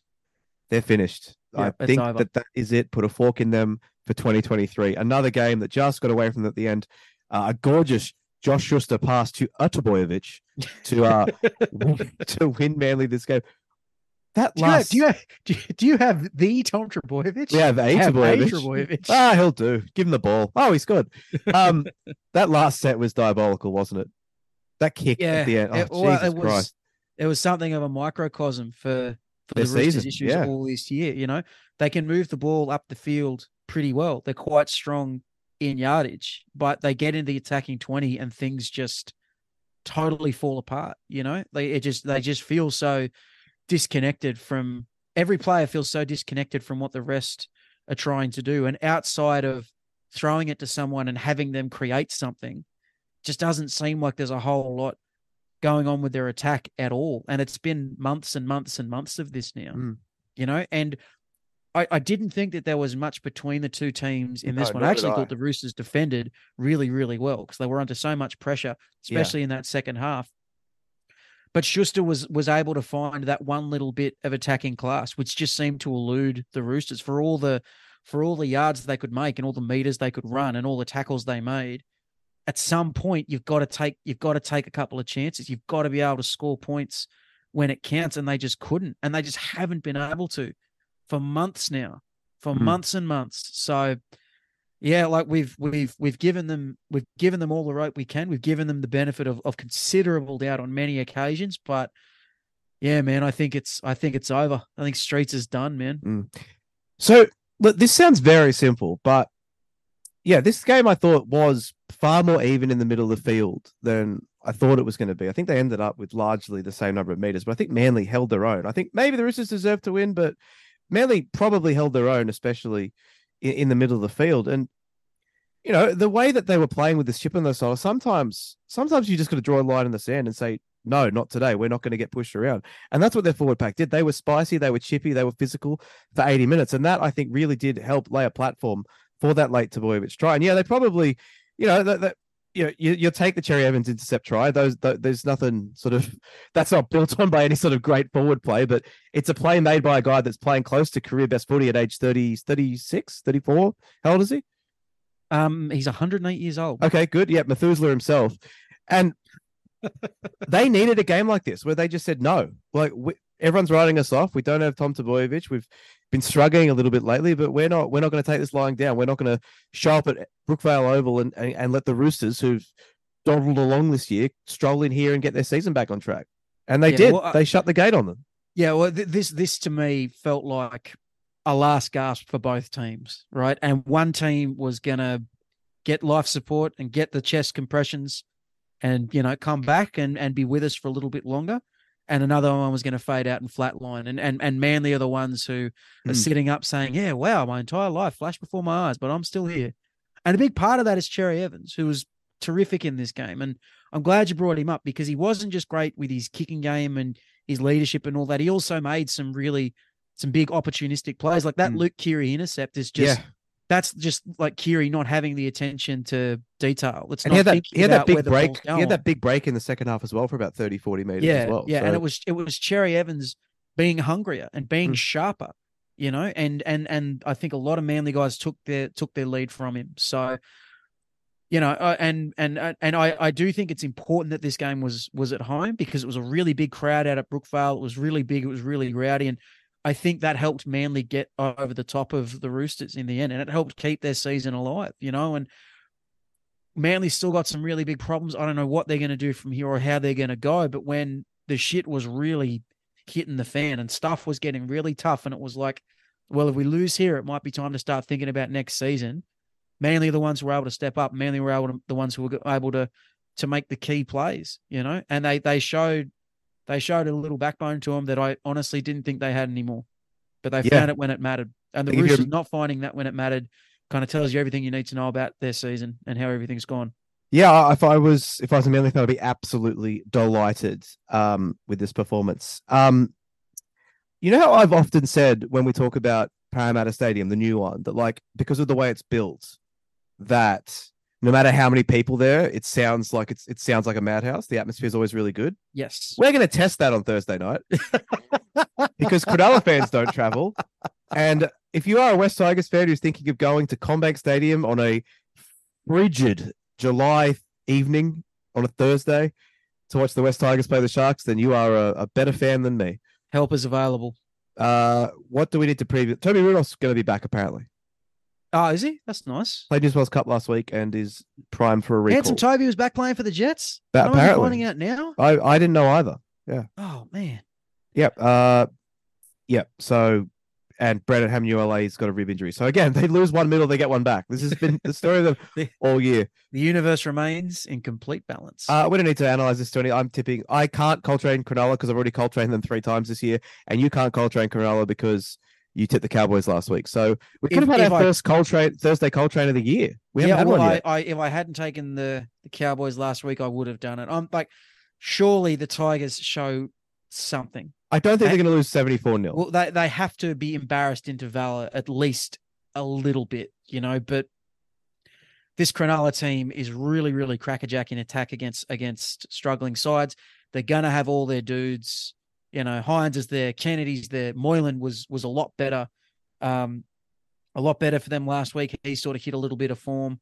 They're finished. I Yep, think over. that that is it. Put a fork in them for 2023. Another game that just got away from them at the end. Uh, a gorgeous Josh Schuster pass to Trbojevic to uh to win Manly this game. That Do you, have, last do, you have, do, you, have the Tom Trbojevic? we have a You have a Trbojevic. Ah, he'll do. Give him the ball. Oh, he's good. Um, that last set was diabolical, wasn't it? That kick yeah, at the end. Oh, it, well, Jesus it was Christ. it was something of a microcosm for for Their the Roosters' season, issues yeah. all this year. You know, they can move the ball up the field pretty well. They're quite strong in yardage, but they get in the attacking twenty and things just totally fall apart. You know, they it just they just feel so disconnected from every player feels so disconnected from what the rest are trying to do, and outside of throwing it to someone and having them create something just doesn't seem like there's a whole lot going on with their attack at all. And it's been months and months and months of this now, Mm. you know, and I, I didn't think that there was much between the two teams in this No, one. I actually I. thought the Roosters defended really, really well because they were under so much pressure, Yeah. especially in that second half. But Schuster was was able to find that one little bit of attacking class, which just seemed to elude the Roosters for all the for all the yards they could make and all the meters they could run and all the tackles they made. At some point, you've got to take you've got to take a couple of chances. You've got to be able to score points when it counts, and they just couldn't, and they just haven't been able to for months now, for Hmm. months and months. So, yeah, like we've we've we've given them we've given them all the rope we can. We've given them the benefit of of considerable doubt on many occasions, but yeah, man, I think it's I think it's over. I think Streets is done, man. Mm. So look, this sounds very simple, but yeah, this game I thought was far more even in the middle of the field than I thought it was going to be. I think they ended up with largely the same number of meters, but I think Manly held their own. I think maybe the Roosters deserved to win, but Manly probably held their own, especially in, in the middle of the field. And you know, the way that they were playing with the chip on their shoulder, sometimes sometimes you just got to draw a line in the sand and say, no, not today. We're not going to get pushed around. And that's what their forward pack did. They were spicy, they were chippy, they were physical for 80 minutes. And that I think really did help lay a platform for that late Trbojevic try. And yeah, they probably, you know, that you know, you, you'll take the Cherry Evans intercept try. Those, th there's nothing sort of that's not built on by any sort of great forward play, but it's a play made by a guy that's playing close to career best footy at age 30, 36, 34. How old is he? Um, he's 108 years old. Okay, good. Yeah, Methuselah himself. And they needed a game like this where they just said no. Like we, everyone's writing us off. We don't have Tom Trbojevic. We've been struggling a little bit lately, but we're not. We're not going to take this lying down. We're not going to show up at Brookvale Oval and, and and let the Roosters, who've dawdled along this year, stroll in here and get their season back on track. And they Yeah, did. well, I- they shut the gate on them. Yeah, well, th- this this to me felt like a last gasp for both teams, right? And one team was gonna get life support and get the chest compressions, and you know come back and and be with us for a little bit longer, and another one was going to fade out and flatline. And and and Manly are the ones who are Hmm. sitting up saying, "Yeah, wow, my entire life flashed before my eyes, but I'm still here." And a big part of that is Cherry Evans, who was terrific in this game, and I'm glad you brought him up because he wasn't just great with his kicking game and his leadership and all that. He also made some really some big opportunistic plays like that. Mm. Luke Keary intercept is just yeah, that's just like Keary not having the attention to detail. It's and not he had that. He had that big break. He had that big break in the second half as well for about 30, 40 meters yeah, as well. yeah, So- and it was it was Cherry Evans being hungrier and being Mm. sharper, you know, and and and I think a lot of Manly guys took their took their lead from him. So, you know, uh, and and uh, and I I do think it's important that this game was was at home because it was a really big crowd out at Brookvale. It was really big. It was really rowdy, and I think that helped Manly get over the top of the Roosters in the end, and it helped keep their season alive. You know, and Manly still got some really big problems. I don't know what they're going to do from here or how they're going to go, but when the shit was really hitting the fan and stuff was getting really tough, and it was like, well, if we lose here, it might be time to start thinking about next season. Manly are the ones who were able to step up. Manly were able to, the ones who were able to to make the key plays, you know, and they they showed they showed a little backbone to them that I honestly didn't think they had anymore, but they Yeah. found it when it mattered. And the Roosters not finding that when it mattered kind of tells you everything you need to know about their season and how everything's gone. Yeah, if I was if I was a Manly fan, I'd be absolutely delighted um, with this performance. Um, you know how I've often said when we talk about Parramatta Stadium, the new one, that like because of the way it's built, that no matter how many people there, it sounds like it's it sounds like a madhouse. The atmosphere is always really good. Yes. We're going to test that on Thursday night because Cronulla fans don't travel. And if you are a West Tigers fan who's thinking of going to CommBank Stadium on a frigid July evening on a Thursday to watch the West Tigers play the Sharks, then you are a, a better fan than me. Help is available. Uh, what do we need to preview? Toby Rudolf's going to be back apparently. Oh, is he? That's nice. Played New South Wales Cup last week and is prime for a recall. Handsome Toby was back playing for the Jets. That- apparently. finding out now. I I didn't know either. Yeah. Oh man. Yep. Uh, yep. So, and Braden Hamlin-Uele's got a rib injury. So again, they lose one middle, they get one back. This has been the story of them The- all year. The universe remains in complete balance. Uh, we don't need to analyze this, Tony. I'm tipping. I can't Coltrane Cronulla because I've already Coltrane them three times this year, and you can't Coltrane Cronulla because you tipped the Cowboys last week. So we could If- have had our I- first Coltrane Thursday train of the year. We haven't yeah, had well, one yet. I if I hadn't taken the the Cowboys last week, I would have done it. I'm like, surely the Tigers show something. I don't think I- they're going to lose 74 0. Well, they they have to be embarrassed into Valor at least a little bit, you know. But this Cronulla team is really, really crackerjack in attack against against struggling sides. They're gonna have all their dudes. You know, Hynes is there, Kennedy's there. Moylan was was a lot better, um, a lot better for them last week. He sort of hit a little bit of form.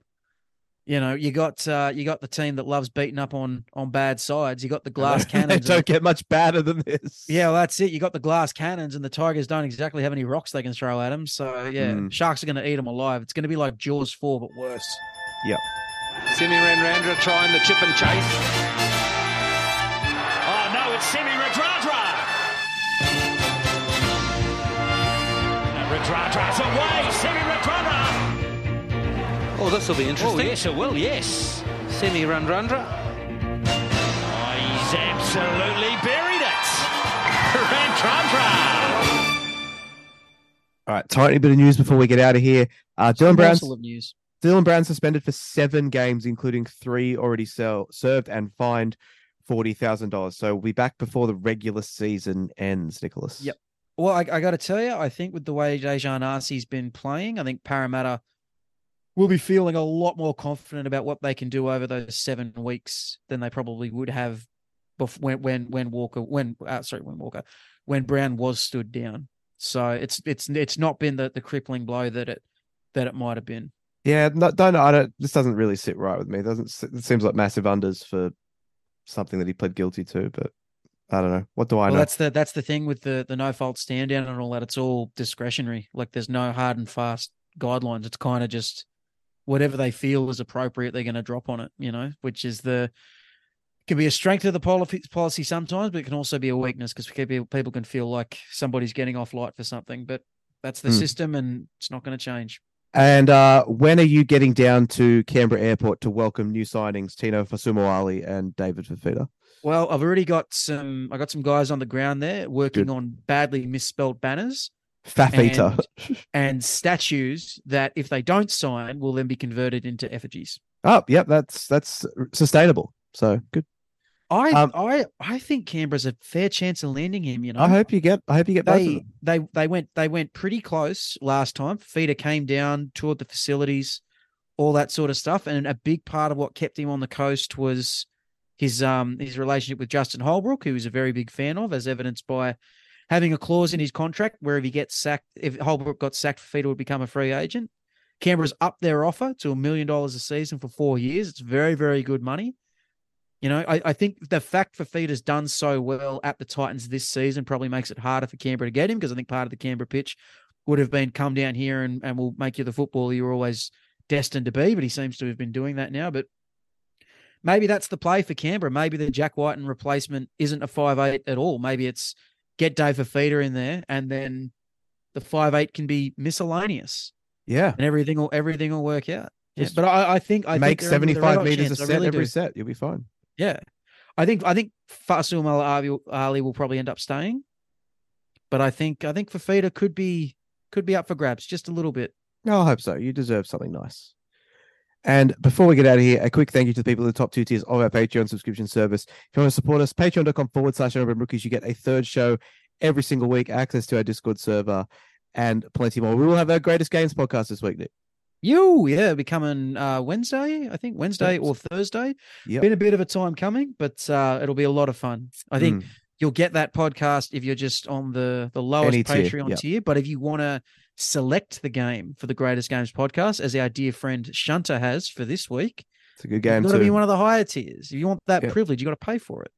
You know, you got uh, you got the team that loves beating up on on bad sides. You got the glass cannons. they cannons. don't and- get much badder than this. yeah, well, that's it. You got the glass cannons, and the Tigers don't exactly have any rocks they can throw at them. So yeah, Mm. Sharks are going to eat them alive. It's going to be like Jaws four, but worse. Yep. Semi Radradra trying the chip and chase. Radradra's away. Semi Radradra. Oh, this will be interesting. Oh interesting. yes, it will. Yes. Semi Radradra. Oh, he's absolutely buried it. Radradra. All right, tiny bit of news before we get out of here. Uh, Dylan Brown's Morsel of news. Dylan Brown suspended for seven games, including three already sell, served and fined forty thousand dollars. So we'll be back before the regular season ends, Nicholas. Yep. Well, I, I got to tell you, I think with the way Daejarn Asi's been playing, I think Parramatta will be feeling a lot more confident about what they can do over those seven weeks than they probably would have before when when when Walker when uh, sorry when Walker when Brown was stood down. So it's it's it's not been the the crippling blow that it that it might have been. Yeah, no, don't I don't. This doesn't really sit right with me. It doesn't. It seems like massive unders for something that he pled guilty to, but I don't know. What do I well, know? that's the that's the thing with the the no fault stand down and all that. It's all discretionary. Like there's no hard and fast guidelines. It's kind of just whatever they feel is appropriate. They're going to drop on it. You know, which is the can be a strength of the policy sometimes, but it can also be a weakness because people people can feel like somebody's getting off light for something. But that's the Hmm. system, and it's not going to change. And uh, when are you getting down to Canberra Airport to welcome new signings, Tino Fa'asuamaleaui and David Fifita? Well, I've already got some. I got some guys on the ground there working Good. on badly misspelled banners. Fifita. and statues that, if they don't sign, will then be converted into effigies. Oh, yep, that's that's sustainable. So good. I Um, I I think Canberra's a fair chance of landing him. You know, I hope you get. I hope you get both of they them. they they went they went pretty close last time. Feeder came down, toured the facilities, all that sort of stuff, and a big part of what kept him on the coast was his um his relationship with Justin Holbrook, who he's a very big fan of, as evidenced by having a clause in his contract where if he gets sacked, if Holbrook got sacked, Feeder would become a free agent. Canberra's up their offer to a million dollars a season for four years. It's very, very good money. You know, I, I think the fact Fifita's done so well at the Titans this season probably makes it harder for Canberra to get him because I think part of the Canberra pitch would have been come down here and, and we'll make you the footballer you're always destined to be. But he seems to have been doing that now. But maybe that's the play for Canberra. Maybe the Jack Wighton replacement isn't a five eight at all. Maybe it's get Dave Fifita in there and then the five eight can be miscellaneous Yeah, and everything will everything will work out. Yeah, but I, I think I make think they're in with a red seventy-five meters chance. a set really every do. set. You'll be fine. Yeah, I think I think Fasul Ali will probably end up staying, but I think I think Fifita could be could be up for grabs just a little bit. No, I hope so. You deserve something nice. And before we get out of here, a quick thank you to the people in the top two tiers of our Patreon subscription service. If you want to support us, patreon.com forward slash Urban Rookies, you get a third show every single week, access to our Discord server, and plenty more. We will have our greatest games podcast this week, Nick. You, yeah, be coming uh, Wednesday, I think Wednesday or Thursday. Yep. Been a bit of a time coming, but uh, it'll be a lot of fun. I think Mm. you'll get that podcast if you're just on the the lowest Any tier, Patreon yep. tier. But if you want to select the game for the Greatest Games podcast, as our dear friend Shunter has for this week, it's a good you've game got to be one of the higher tiers. If you want that Yep. privilege, you got to pay for it.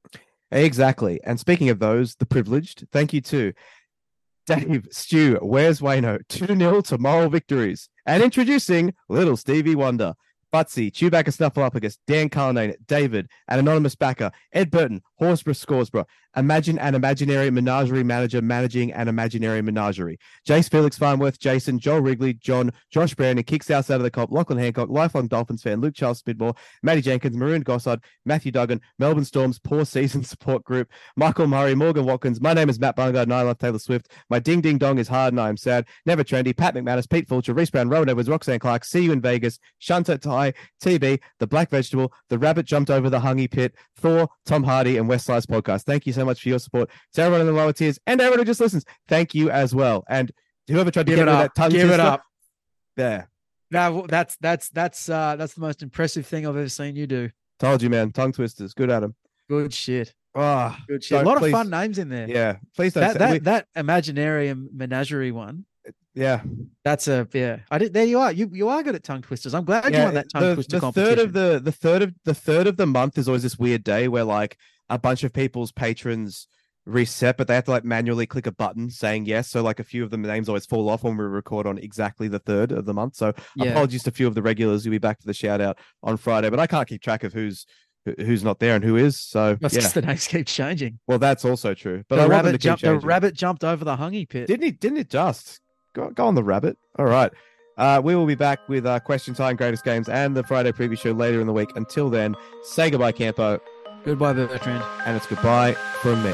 Exactly. And speaking of those, the privileged, thank you to Dave, Stu, Where's Wayno? 2 0 to moral victories. And introducing Little Stevie Wonder, Butsy, Chewbacca Snuffleupagus, Dan Carnane, David, an anonymous backer, Ed Burton, Horsburgh Scoresborough. Imagine an imaginary menagerie manager managing an imaginary menagerie. Jace Felix Farnworth, Jason, Joel Wrigley, John, Josh Brown, and kicks outside of the cop, Lachlan Hancock, lifelong Dolphins fan, Luke Charles Smidmore, Matty Jenkins, Maroon Gossard, Matthew Duggan, Melbourne Storms, Poor Season Support Group, Michael Murray, Morgan Watkins. My name is Matt Bungard, and I love Taylor Swift. My ding ding dong is hard and I am sad. Never trendy. Pat McManus, Pete Fulcher, Reese Brown, Rowan Edwards, Roxanne Clark. See you in Vegas. Shunter Ty, TB, The Black Vegetable, The Rabbit Jumped Over the Hungy Pit, Thor, Tom Hardy, and West Sides Podcast. Thank you so much for your support. To everyone in the lower tiers and everyone who just listens, thank you as well. And whoever tried to Give give it up. that tongue Give it up. There. That, that's that's that's uh that's the most impressive thing I've ever seen you do. Told you, man. Tongue twisters. Good at them. Good shit. Ah, Good shit. A lot please- of fun names in there. yeah. Please don't That say that we- that Imaginarium Menagerie one. yeah. That's a yeah. I did. There you are. You you are good at tongue twisters. I'm glad you yeah, won that tongue the, twister the competition. third of the the third of the third of the month is always this weird day where like a bunch of people's patrons reset, but they have to like manually click a button saying yes. So like a few of the names always fall off when we record on exactly the third of the month. So Yeah. apologies to a few of the regulars who'll be back for the shout out on Friday, but I can't keep track of who's who's not there and who is. So That's yeah, the names keep changing. well that's also true. But the I rabbit jumped. The rabbit jumped over the hungy pit. Didn't he? Didn't it just go, go on the rabbit? All right. Uh, we will be back with uh, question time, greatest games, and the Friday preview show later in the week. Until then, say goodbye, Campo, Goodbye, Bertrand. and it's goodbye from me.